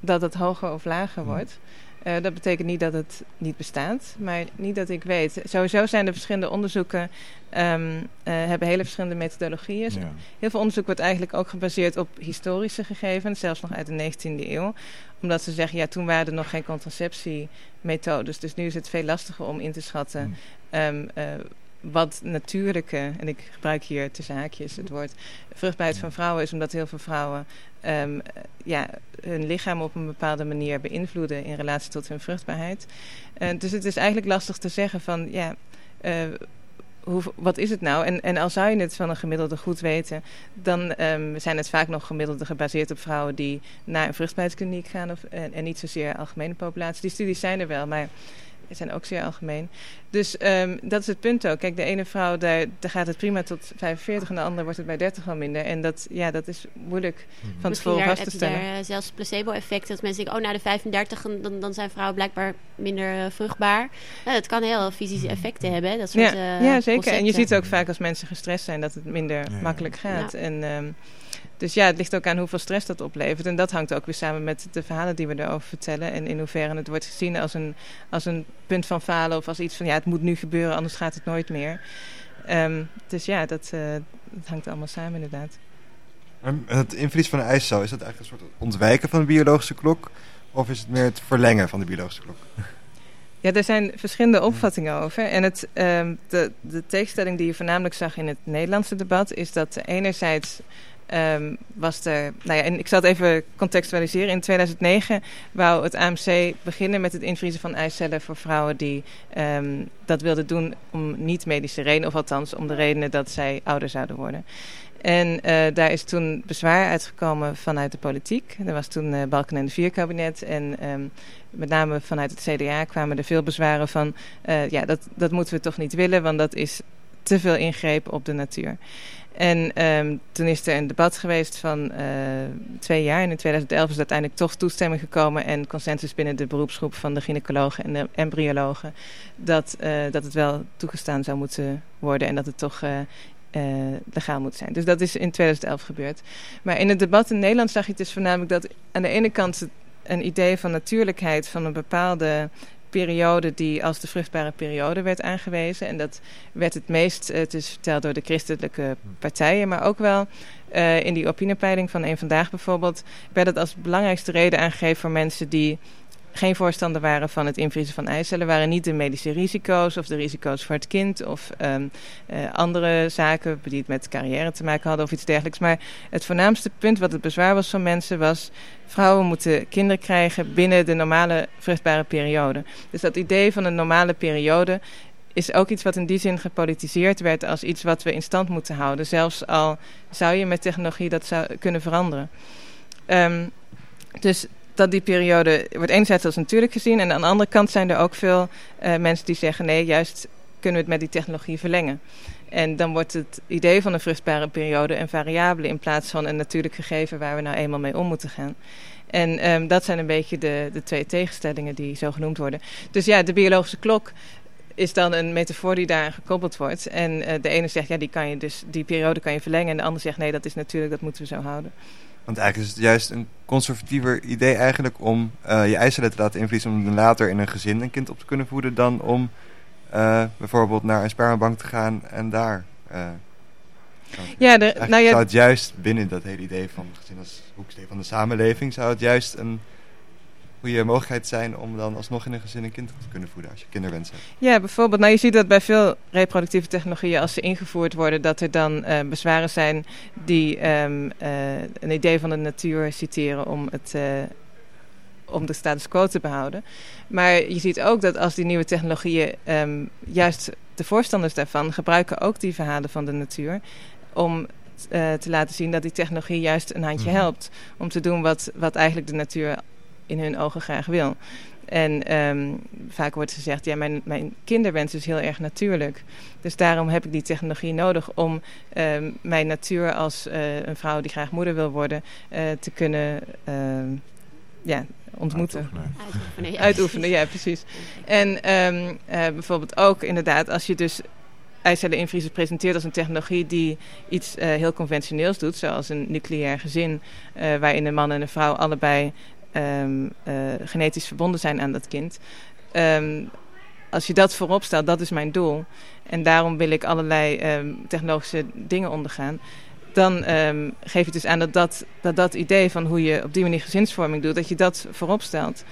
dat het hoger of lager Hmm. wordt. Uh, dat betekent niet dat het niet bestaat, maar niet dat ik weet. Sowieso zijn er verschillende onderzoeken, um, uh, hebben hele verschillende methodologieën. Ja. Heel veel onderzoek wordt eigenlijk ook gebaseerd op historische gegevens, zelfs nog uit de 19e eeuw. Omdat ze zeggen, ja, toen waren er nog geen contraceptiemethodes. Dus nu is het veel lastiger om in te schatten Hmm. um, uh, wat natuurlijke, en ik gebruik hier tussen haakjes het woord vruchtbaarheid van vrouwen is, omdat heel veel vrouwen um, ja, hun lichaam op een bepaalde manier beïnvloeden in relatie tot hun vruchtbaarheid. Uh, dus het is eigenlijk lastig te zeggen van ja. Uh, hoe, wat is het nou? En, en al zou je het van een gemiddelde goed weten, dan um, zijn het vaak nog gemiddelden gebaseerd op vrouwen die naar een vruchtbaarheidskliniek gaan of, en niet zozeer algemene populatie. Die studies zijn er wel, maar zijn ook zeer algemeen. Dus um, dat is het punt ook. Kijk, de ene vrouw, daar, daar gaat het prima tot 45 en de andere wordt het bij 30 al minder. En dat, ja, dat is moeilijk Mhm. van tevoren vast te stellen. Er, uh, zelfs placebo-effect, dat mensen denken, oh, na de 35 dan, dan zijn vrouwen blijkbaar minder uh, vruchtbaar. Nou, dat kan heel fysische effecten hebben, dat soort ja, uh, ja, zeker. Concepten. En je ziet ook vaak als mensen gestrest zijn dat het minder ja. makkelijk gaat. Ja. En, um, dus ja, het ligt ook aan hoeveel stress dat oplevert. En dat hangt ook weer samen met de verhalen die we erover vertellen. En in hoeverre het wordt gezien als een, als een punt van falen of als iets van ja, het moet nu gebeuren, anders gaat het nooit meer. Um, dus ja, dat, uh, dat hangt allemaal samen inderdaad. En het invriezen van een ijscel, is dat eigenlijk een soort ontwijken van de biologische klok? Of is het meer het verlengen van de biologische klok? Ja, er zijn verschillende opvattingen over. En het, um, de, de tegenstelling die je voornamelijk zag in het Nederlandse debat is dat enerzijds Um, was er, nou ja, en ik zal het even contextualiseren. In 2009 wou het AMC beginnen met het invriezen van eicellen voor vrouwen die um, dat wilden doen om niet-medische redenen, of althans om de redenen dat zij ouder zouden worden. En uh, daar is toen bezwaar uitgekomen vanuit de politiek. Er was toen uh, Balken en de Vier-kabinet. En um, met name vanuit het CDA kwamen er veel bezwaren van... Uh, ja, dat, dat moeten we toch niet willen, want dat is te veel ingreep op de natuur. En um, toen is er een debat geweest van uh, twee jaar. En in 2011 is uiteindelijk toch toestemming gekomen en consensus binnen de beroepsgroep van de gynaecologen en de embryologen. Dat, uh, dat het wel toegestaan zou moeten worden en dat het toch uh, legaal moet zijn. Dus dat is in 2011 gebeurd. Maar in het debat in Nederland zag je dus voornamelijk dat aan de ene kant een idee van natuurlijkheid van een bepaalde periode die als de vruchtbare periode werd aangewezen. En dat werd het meest, het is verteld door de christelijke partijen, maar ook wel uh, in die opiniepeiling van een vandaag bijvoorbeeld, werd het als belangrijkste reden aangegeven voor mensen die geen voorstander waren van het invriezen van eicellen, waren niet de medische risico's of de risico's voor het kind of um, uh, andere zaken die het met carrière te maken hadden of iets dergelijks. Maar het voornaamste punt wat het bezwaar was van mensen was vrouwen moeten kinderen krijgen binnen de normale vruchtbare periode. Dus dat idee van een normale periode is ook iets wat in die zin gepolitiseerd werd als iets wat we in stand moeten houden. Zelfs al zou je met technologie dat zou kunnen veranderen. Um, dus dat die periode wordt enerzijds als natuurlijk gezien. En aan de andere kant zijn er ook veel uh, mensen die zeggen... nee, juist kunnen we het met die technologie verlengen. En dan wordt het idee van een vruchtbare periode een variabele... in plaats van een natuurlijk gegeven waar we nou eenmaal mee om moeten gaan. En um, dat zijn een beetje de, de twee tegenstellingen die zo genoemd worden. Dus ja, de biologische klok is dan een metafoor die daaraan gekoppeld wordt. En uh, de ene zegt, ja, die, kan je dus, die periode kan je verlengen. En de ander zegt, nee, dat is natuurlijk, dat moeten we zo houden. Want eigenlijk is het juist een conservatiever idee eigenlijk om uh, je eicellen te laten invriezen... om dan later in een gezin een kind op te kunnen voeden... dan om uh, bijvoorbeeld naar een spermabank te gaan en daar... Uh, ja, de, nou ja, zou het juist binnen dat hele idee van gezin als hoeksteen van de samenleving... zou het juist een goede mogelijkheid zijn om dan alsnog in een gezin een kind te kunnen voeden als je kinderwens hebt. Ja, bijvoorbeeld. Nou, je ziet dat bij veel reproductieve technologieën, als ze ingevoerd worden, dat er dan uh, bezwaren zijn die um, uh, een idee van de natuur citeren om het uh, om de status quo te behouden. Maar je ziet ook dat als die nieuwe technologieën, ehm, juist de voorstanders daarvan, gebruiken ook die verhalen van de natuur om te laten zien dat die technologie juist een handje Mhm. helpt om te doen wat, wat eigenlijk de natuur in hun ogen graag wil. En ehm, vaak wordt gezegd, ja, mijn, mijn kinderwens is heel erg natuurlijk. Dus daarom heb ik die technologie nodig om ehm, mijn natuur als eh, een vrouw die graag moeder wil worden, eh, te kunnen ehm, ja, ontmoeten. Uitoefenen. Uitoefenen, ja, Uitoefenen, precies. ja, precies. En ehm, eh, bijvoorbeeld ook inderdaad, als je dus eicellen invriezen presenteert als een technologie die iets eh, heel conventioneels doet, zoals een nucleair gezin, eh, waarin een man en een vrouw allebei ehm, eh, genetisch verbonden zijn aan dat kind. Ehm, als je dat voorop stelt, dat is mijn doel. En daarom wil ik allerlei ehm, technologische dingen ondergaan. Dan geef je dus aan dat dat, dat dat idee van hoe je op die manier gezinsvorming doet, dat je dat voorop stelt.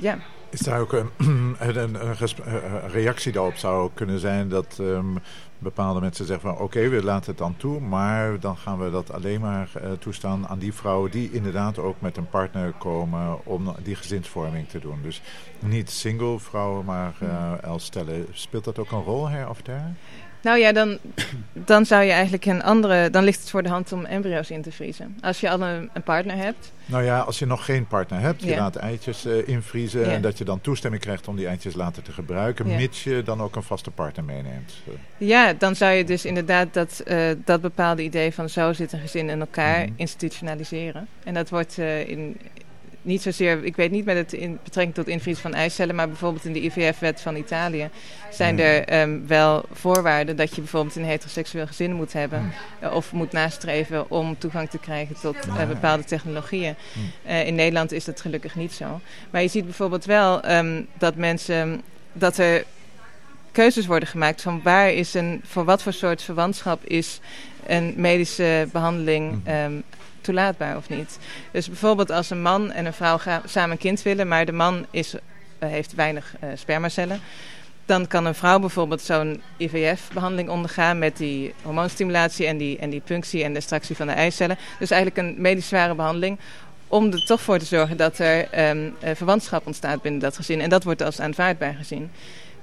Ja. Is daar ook een, een, een gesp- eh, een reactie daarop zou ook kunnen zijn dat ehm, bepaalde mensen zeggen van oké, we laten het dan toe, maar dan gaan we dat alleen maar eh, toestaan aan die vrouwen die inderdaad ook met een partner komen om die gezinsvorming te doen. Dus niet single vrouwen, maar eh, als stellen. Speelt dat ook een rol her of daar? Nou ja, dan, dan zou je eigenlijk een andere. Dan ligt het voor de hand om embryo's in te vriezen. Als je al een, een partner hebt. Nou ja, als je nog geen partner hebt, je Ja. laat eitjes eh, invriezen Ja. en dat je dan toestemming krijgt om die eitjes later te gebruiken, Ja. mits je dan ook een vaste partner meeneemt. Ja, dan zou je dus inderdaad dat, eh, dat bepaalde idee van zo zit een gezin in elkaar Mhm. institutionaliseren. En dat wordt eh, in. Niet zozeer, ik weet niet met het in betrekking tot invriezen van eicellen, maar bijvoorbeeld in de IVF-wet van Italië zijn Mhm. er ehm, wel voorwaarden dat je bijvoorbeeld een heteroseksueel gezin moet hebben eh, of moet nastreven om toegang te krijgen tot eh, bepaalde technologieën. Mhm. Eh, in Nederland is dat gelukkig niet zo. Maar je ziet bijvoorbeeld wel ehm, dat mensen dat er keuzes worden gemaakt van waar is een, voor wat voor soort verwantschap is een medische behandeling Mhm. Toelaatbaar of niet. Dus bijvoorbeeld als een man en een vrouw samen een kind willen, maar de man is, eh, heeft weinig eh, spermacellen. Dan kan een vrouw bijvoorbeeld zo'n IVF-behandeling ondergaan met die hormoonstimulatie en die, en die punctie en de extractie van de eicellen. Dus eigenlijk een medisch zware behandeling om er toch voor te zorgen dat er ehm, eh, verwantschap ontstaat binnen dat gezin. En dat wordt als aanvaardbaar gezien.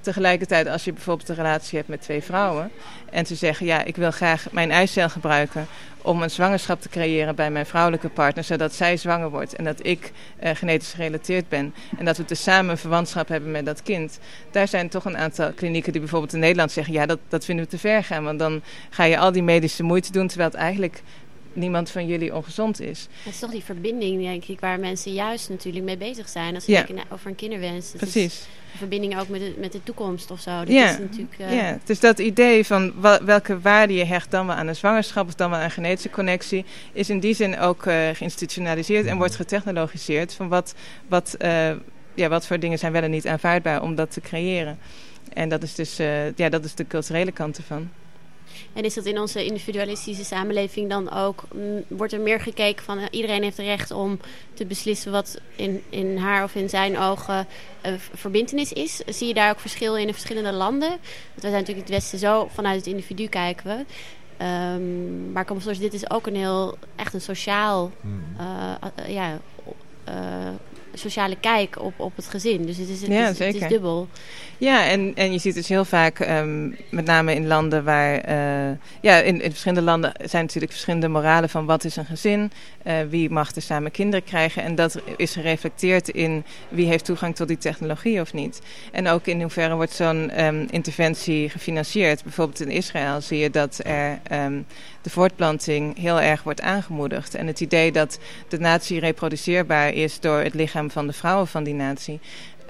Tegelijkertijd, als je bijvoorbeeld een relatie hebt met twee vrouwen en ze zeggen: Ja, ik wil graag mijn eicel gebruiken om een zwangerschap te creëren bij mijn vrouwelijke partner, zodat zij zwanger wordt en dat ik eh, genetisch gerelateerd ben en dat we samen een verwantschap hebben met dat kind. Daar zijn toch een aantal klinieken die bijvoorbeeld in Nederland zeggen: Ja, dat, dat vinden we te ver gaan, want dan ga je al die medische moeite doen terwijl het eigenlijk niemand van jullie ongezond is. Het is toch die verbinding, denk ik, waar mensen juist natuurlijk mee bezig zijn. Als ze Ja. denken na- over een kinderwens. Precies. een verbinding ook met de, met de toekomst of zo. Dat Ja. is natuurlijk... eh, Ja, dus dat idee van welke waarde je hecht dan wel aan een zwangerschap of dan wel aan een genetische connectie, is in die zin ook eh, geïnstitutionaliseerd en wordt getechnologiseerd. Van wat, wat, eh, ja, wat voor dingen zijn wel en niet aanvaardbaar om dat te creëren. En dat is dus ja, dat is de culturele kant ervan. En is dat in onze individualistische samenleving dan ook... mm, wordt er meer gekeken van... eh, iedereen heeft recht om te beslissen wat in, in haar of in zijn ogen uh, verbindenis is. Zie je daar ook verschil in de verschillende landen? Want wij zijn natuurlijk in het Westen zo vanuit het individu kijken we. Um, maar kom zoals dit is ook een heel... echt een sociaal... Hmm. Uh, uh, ja, uh, sociale kijk op, op het gezin. Dus het is, het ja, is, zeker. het is dubbel. Ja, en, en je ziet dus heel vaak, um, met name in landen waar... Uh, ja, in, in verschillende landen zijn natuurlijk verschillende moralen van wat is een gezin. Uh, wie mag er samen kinderen krijgen. En dat is gereflecteerd in wie heeft toegang tot die technologie of niet. En ook in hoeverre wordt zo'n um, interventie gefinancierd. Bijvoorbeeld in Israël zie je dat er... Um, de voortplanting heel erg wordt aangemoedigd. En het idee dat de natie reproduceerbaar is door het lichaam van de vrouwen van die natie.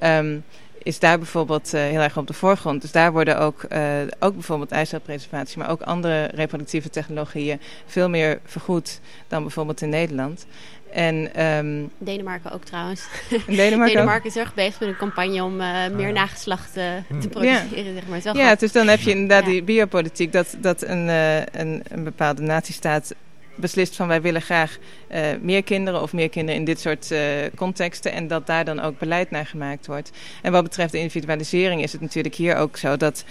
Um, is daar bijvoorbeeld uh, heel erg op de voorgrond. Dus daar worden ook, uh, ook bijvoorbeeld eicelpreservatie, maar ook andere reproductieve technologieën veel meer vergoed dan bijvoorbeeld in Nederland. En, um, Denemarken ook trouwens. Denemarken, Denemarken is erg bezig met een campagne om uh, meer nageslacht hmm. te produceren. Ja, zeg maar. ja dus dan heb je inderdaad ja. die biopolitiek dat, dat een, uh, een, een bepaalde natiestaat beslist van wij willen graag uh, meer kinderen of meer kinderen in dit soort uh, contexten en dat daar dan ook beleid naar gemaakt wordt. En wat betreft de individualisering is het natuurlijk hier ook zo dat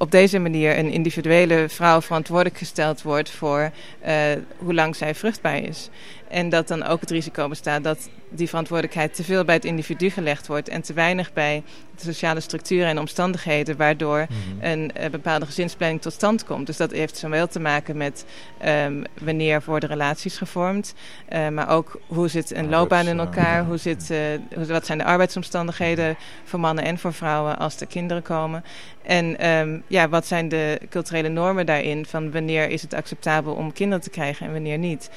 op deze manier een individuele vrouw verantwoordelijk gesteld wordt voor uh, hoe lang zij vruchtbaar is. En dat dan ook het risico bestaat dat die verantwoordelijkheid te veel bij het individu gelegd wordt en te weinig bij de sociale structuren en omstandigheden waardoor Mhm. een eh, bepaalde gezinsplanning tot stand komt. Dus dat heeft zowel te maken met ehm, wanneer worden relaties gevormd, eh, maar ook hoe zit een loopbaan in Arbeids, elkaar, eh, hoe zit, eh, wat zijn de arbeidsomstandigheden voor mannen en voor vrouwen als er kinderen komen. En ehm, ja, wat zijn de culturele normen daarin van wanneer is het acceptabel om kinderen te krijgen en wanneer niet.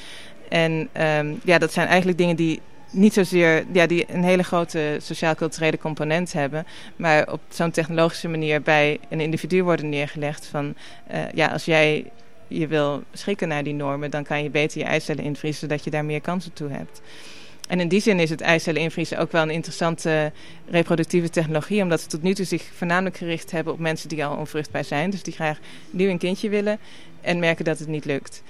En ehm, ja, dat zijn eigenlijk dingen die niet zozeer, ja, die een hele grote sociaal-culturele component hebben, maar op zo'n technologische manier bij een individu worden neergelegd van, eh, ja, als jij je wil schikken naar die normen, dan kan je beter je eicellen invriezen, zodat je daar meer kansen toe hebt. En in die zin is het eicellen invriezen ook wel een interessante reproductieve technologie, omdat ze tot nu toe zich voornamelijk gericht hebben op mensen die al onvruchtbaar zijn, dus die graag nieuw een kindje willen en merken dat het niet lukt.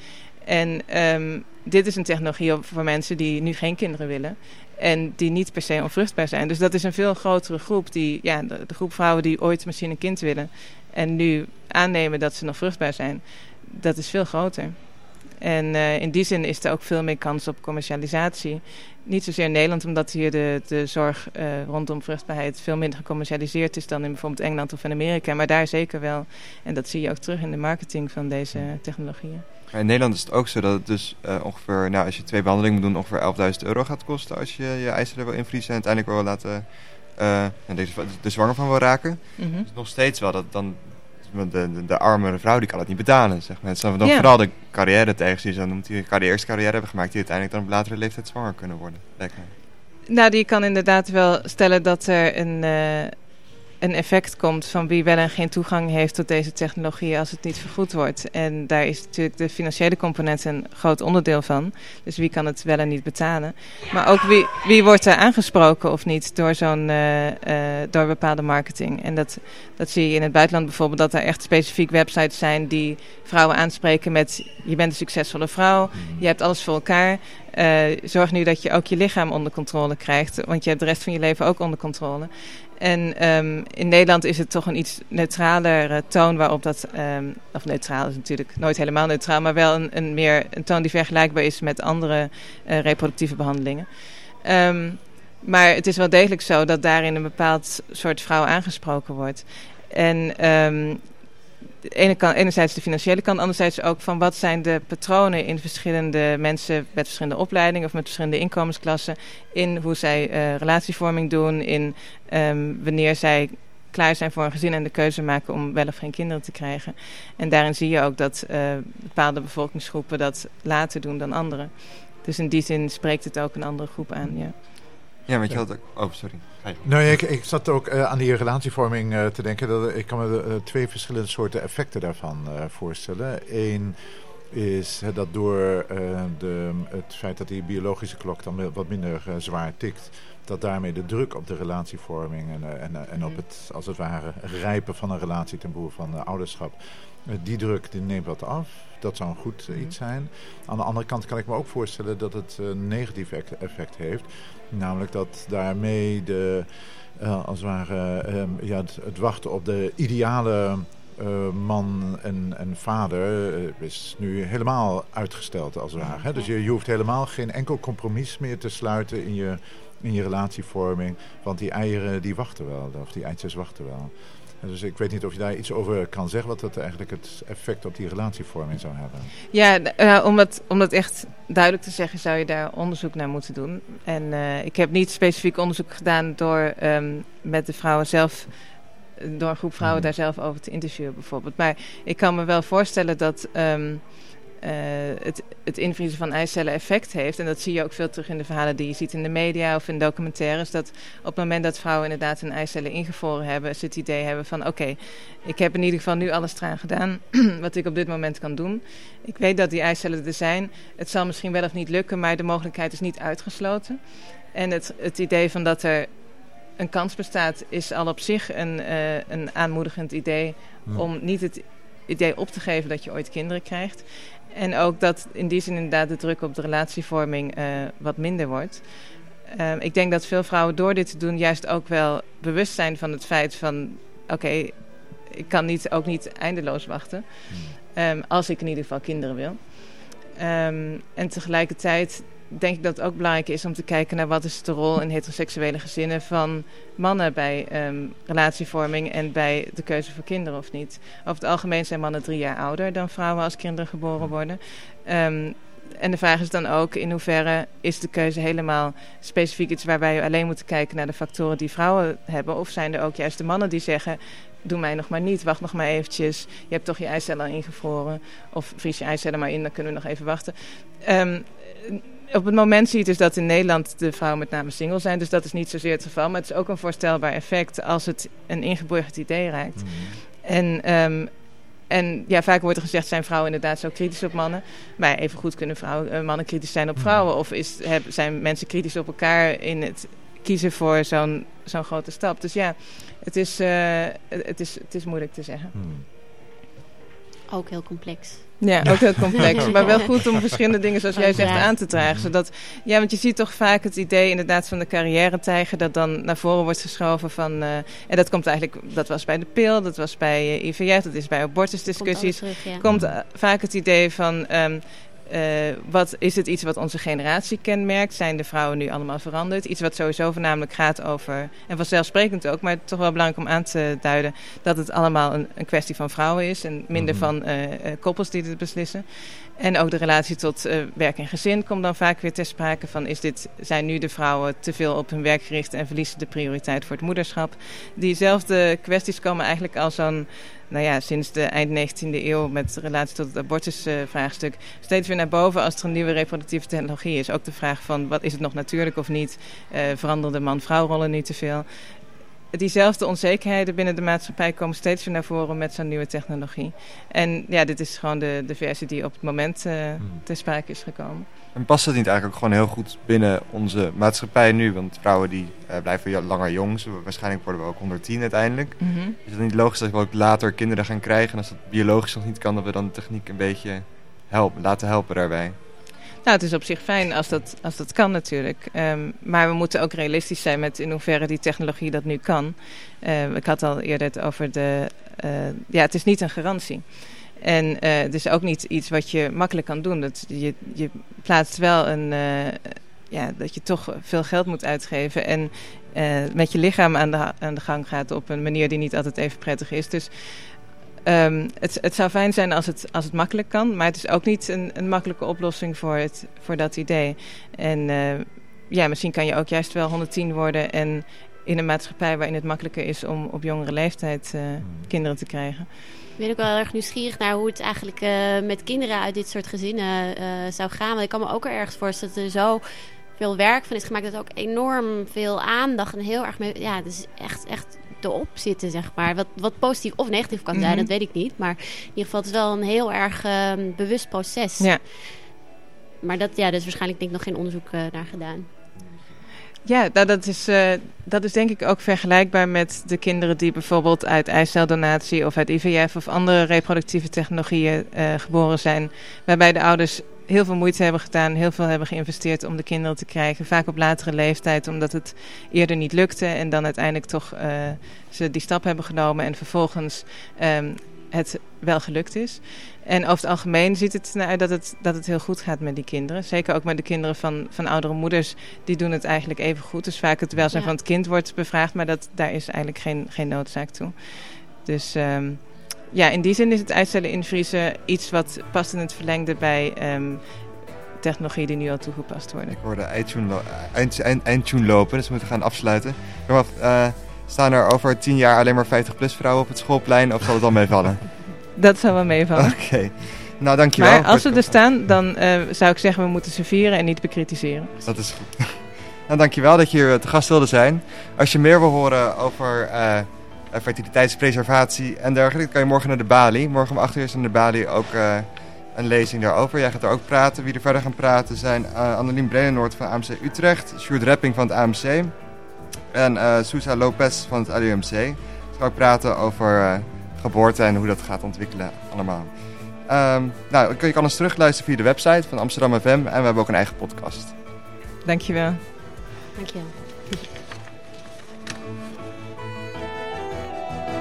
En ehm, dit is een technologie voor mensen die nu geen kinderen willen. En die niet per se onvruchtbaar zijn. Dus dat is een veel grotere groep. Die, ja, de, de groep vrouwen die ooit misschien een kind willen. En nu aannemen dat ze nog vruchtbaar zijn. Dat is veel groter. En eh, in die zin is er ook veel meer kans op commercialisatie. Niet zozeer in Nederland, omdat hier de, de zorg eh, rondom vruchtbaarheid veel minder gecommercialiseerd is dan in bijvoorbeeld Engeland of in Amerika. Maar daar zeker wel. En dat zie je ook terug in de marketing van deze technologieën. Maar in Nederland is het ook zo dat het dus eh, ongeveer, nou, als je twee behandelingen moet doen, ongeveer 11.000 euro gaat kosten als je je eicellen wil invriezen en uiteindelijk wil laten, eh, en deze, de zwanger van wil raken. Mhm. Dus nog steeds wel, dat dan, de, de, de armere vrouw die kan het niet betalen, zeg maar. Het dan, vooral de carrière tegen die ze dan noemt, die de eerste carrière hebben gemaakt, die uiteindelijk dan op latere leeftijd zwanger kunnen worden. Mij. Nou, die kan inderdaad wel stellen dat er een, eh, een effect komt van wie wel en geen toegang heeft tot deze technologie als het niet vergoed wordt. En daar is natuurlijk de financiële component een groot onderdeel van. Dus wie kan het wel en niet betalen. Maar ook wie, wie wordt er aangesproken of niet door, zo'n, eh, eh, door bepaalde marketing. En dat, dat zie je in het buitenland bijvoorbeeld, dat er echt specifiek websites zijn die vrouwen aanspreken met je bent een succesvolle vrouw, je hebt alles voor elkaar. Eh, zorg nu dat je ook je lichaam onder controle krijgt, want je hebt de rest van je leven ook onder controle. En ehm, in Nederland is het toch een iets neutralere toon waarop dat, ehm, of neutraal is natuurlijk nooit helemaal neutraal, maar wel een, een, meer, een toon die vergelijkbaar is met andere eh, reproductieve behandelingen. Ehm, maar het is wel degelijk zo dat daarin een bepaald soort vrouw aangesproken wordt. En ene kant, enerzijds de financiële kant, anderzijds ook van wat zijn de patronen in verschillende mensen met verschillende opleidingen of met verschillende inkomensklassen in hoe zij eh, relatievorming doen, in ehm, wanneer zij klaar zijn voor een gezin en de keuze maken om wel of geen kinderen te krijgen. En daarin zie je ook dat eh, bepaalde bevolkingsgroepen dat later doen dan anderen. Dus in die zin spreekt het ook een andere groep aan, ja. Ja, want je Ja. had ook... Oh, sorry. Nou, ik, ik zat ook eh, aan die relatievorming eh, te denken. Dat, ik kan me eh, twee verschillende soorten effecten daarvan eh, voorstellen. Eén is dat door eh, de, het feit dat die biologische klok dan wat minder eh, zwaar tikt... dat daarmee de druk op de relatievorming en, eh, en, en op het, als het ware, rijpen van een relatie ten behoeve van eh, ouderschap... die druk die neemt wat af. Dat zou een goed eh, iets zijn. Aan de andere kant kan ik me ook voorstellen dat het een negatief ec- effect heeft. Namelijk dat daarmee de, eh, als het ware, ehm, ja, het, het wachten op de ideale eh, man en, en vader eh, is nu helemaal uitgesteld als het ware. Hè? Dus je, je hoeft helemaal geen enkel compromis meer te sluiten in je, in je relatievorming. Want die eieren die wachten wel, of die eitjes wachten wel. Dus ik weet niet of je daar iets over kan zeggen, wat dat eigenlijk het effect op die relatievorming zou hebben. Ja, eh, om, dat, om dat echt duidelijk te zeggen, zou je daar onderzoek naar moeten doen. En eh, ik heb niet specifiek onderzoek gedaan door ehm, met de vrouwen zelf, door een groep vrouwen Mhm. daar zelf over te interviewen bijvoorbeeld. Maar ik kan me wel voorstellen dat ehm, eh, het, het invriezen van eicellen effect heeft. En dat zie je ook veel terug in de verhalen die je ziet in de media of in documentaires. Dat op het moment dat vrouwen inderdaad hun eicellen ingevroren hebben, ze het idee hebben van oké, ik heb in ieder geval nu alles eraan gedaan wat ik op dit moment kan doen. Ik weet dat die eicellen er zijn. Het zal misschien wel of niet lukken, maar de mogelijkheid is niet uitgesloten. En het, het idee van dat er een kans bestaat, is al op zich een, eh, een aanmoedigend idee om niet het idee op te geven dat je ooit kinderen krijgt. En ook dat in die zin inderdaad de druk op de relatievorming eh, wat minder wordt. Ehm, ik denk dat veel vrouwen door dit te doen juist ook wel bewust zijn van het feit van... oké, ik kan niet, ook niet eindeloos wachten. Ehm, als ik in ieder geval kinderen wil. Ehm, en tegelijkertijd denk ik dat het ook belangrijk is om te kijken naar wat is de rol in heteroseksuele gezinnen van mannen bij ehm, relatievorming en bij de keuze voor kinderen of niet. Over het algemeen zijn mannen drie jaar ouder dan vrouwen als kinderen geboren worden. Ehm, en de vraag is dan ook in hoeverre is de keuze helemaal specifiek iets waarbij je alleen moet kijken naar de factoren die vrouwen hebben. Of zijn er ook juist de mannen die zeggen, doe mij nog maar niet, wacht nog maar eventjes. Je hebt toch je eicellen al ingevroren. Of vries je eicellen maar in, dan kunnen we nog even wachten. Ehm, op het moment zie je dus dat in Nederland de vrouwen met name single zijn. Dus dat is niet zozeer het geval. Maar het is ook een voorstelbaar effect als het een ingeburgerd idee raakt. En, ehm, en ja, vaak wordt er gezegd, zijn vrouwen inderdaad zo kritisch op mannen? Maar even goed kunnen vrouwen, eh, mannen kritisch zijn op vrouwen? Of is, heb, zijn mensen kritisch op elkaar in het kiezen voor zo'n zo'n grote stap? Dus ja, het is, eh, het, is, het is moeilijk te zeggen. Ook heel complex. Ja, ook heel complex. maar wel goed om verschillende dingen, zoals jij zegt, aan te dragen. Zodat, ja, want je ziet toch vaak het idee inderdaad van de carrière-tijger... dat dan naar voren wordt geschoven van... eh, en dat komt eigenlijk, dat was bij de pil, dat was bij uh, IVF... dat is bij abortusdiscussies. Komt, terug, ja. komt uh, vaak het idee van... Um, uh, wat, is het iets wat onze generatie kenmerkt? Zijn de vrouwen nu allemaal veranderd? Iets wat sowieso voornamelijk gaat over, en vanzelfsprekend ook, maar toch wel belangrijk om aan te duiden, dat het allemaal een, een kwestie van vrouwen is en minder mm -hmm. van uh, uh, koppels die dit beslissen. En ook de relatie tot uh, werk en gezin komt dan vaak weer ter sprake van is dit, zijn nu de vrouwen te veel op hun werk gericht en verliezen de prioriteit voor het moederschap. Diezelfde kwesties komen eigenlijk al zo'n nou ja, sinds de eind 19e eeuw met relatie tot het abortusvraagstuk steeds weer naar boven als er een nieuwe reproductieve technologie is. Ook de vraag van wat is het nog natuurlijk of niet? Uh, veranderen de man-vrouwrollen nu te veel? Diezelfde onzekerheden binnen de maatschappij komen steeds weer naar voren met zo'n nieuwe technologie. En ja, dit is gewoon de, de versie die op het moment uh, ter sprake is gekomen. En past dat niet eigenlijk ook gewoon heel goed binnen onze maatschappij nu? Want vrouwen die uh, blijven langer jong. Zo, waarschijnlijk worden we ook 110 uiteindelijk. Mm -hmm. Is het niet logisch dat we ook later kinderen gaan krijgen? En als dat biologisch nog niet kan, dat we dan de techniek een beetje helpen, laten helpen daarbij? Nou, het is op zich fijn als dat, als dat kan natuurlijk. Um, maar we moeten ook realistisch zijn met in hoeverre die technologie dat nu kan. Uh, ik had al eerder het over de... Uh, ja, het is niet een garantie. En uh, het is ook niet iets wat je makkelijk kan doen. Dat je, je plaatst wel een... Uh, ja, dat je toch veel geld moet uitgeven. En uh, met je lichaam aan de, aan de gang gaat op een manier die niet altijd even prettig is. Dus um, het, het zou fijn zijn als het, als het makkelijk kan. Maar het is ook niet een, een makkelijke oplossing voor, het, voor dat idee. En ja, misschien kan je ook juist wel 110 worden en in een maatschappij waarin het makkelijker is om op jongere leeftijd kinderen te krijgen. Ik ben ook wel erg nieuwsgierig naar hoe het eigenlijk uh, met kinderen uit dit soort gezinnen uh, zou gaan. Want ik kan me ook ergens voorstellen dat er zo veel werk van is gemaakt. Dat ook enorm veel aandacht en heel erg... Mee, ja, dus echt, echt erop zitten, zeg maar. Wat, wat positief of negatief kan zijn, mm -hmm. dat weet ik niet. Maar in ieder geval, het is wel een heel erg uh, bewust proces. Ja. Maar dat, ja, er is waarschijnlijk denk ik nog geen onderzoek naar gedaan. Ja, nou, dat, is, uh, dat is denk ik ook vergelijkbaar met de kinderen die bijvoorbeeld uit eiceldonatie of uit IVF of andere reproductieve technologieën uh, geboren zijn. Waarbij de ouders heel veel moeite hebben gedaan, heel veel hebben geïnvesteerd om de kinderen te krijgen. Vaak op latere leeftijd, omdat het eerder niet lukte en dan uiteindelijk toch uh, ze die stap hebben genomen en vervolgens um, het wel gelukt is. En over het algemeen ziet het naar uit dat het, dat het heel goed gaat met die kinderen. Zeker ook met de kinderen van, van oudere moeders. Die doen het eigenlijk even goed. Dus vaak het welzijn ja. van het kind wordt bevraagd. Maar dat, daar is eigenlijk geen, geen noodzaak toe. Dus um, ja, in die zin is het uitstellen invriezen iets wat past in het verlengde bij um, technologie die nu al toegepast worden. Ik hoorde eindtune, eind, eind, eindtune lopen, dus we moeten gaan afsluiten. Maar, uh, staan er over tien jaar alleen maar 50-plus vrouwen op het schoolplein of zal het dan meevallen? Dat zou wel meevallen. Oké. Okay. Nou, dankjewel. Maar als ze er staan, dan uh, zou ik zeggen we moeten ze vieren en niet bekritiseren. Dat is goed. nou, dankjewel dat je hier te gast wilde zijn. Als je meer wil horen over uh, fertiliteitspreservatie en dergelijke, kan je morgen naar de Bali. Morgen om 8 uur is in de Bali ook uh, een lezing daarover. Jij gaat er ook praten. Wie er verder gaan praten zijn uh, Annelien Brennenoord van AMC Utrecht, Sjoerd Repping van het AMC en uh, Sousa Lopez van het gaan ook praten over geboorte en hoe dat gaat ontwikkelen allemaal. Um, nou, je kan ons terugluisteren via de website van Amsterdam FM en we hebben ook een eigen podcast. Dankjewel. Dankjewel.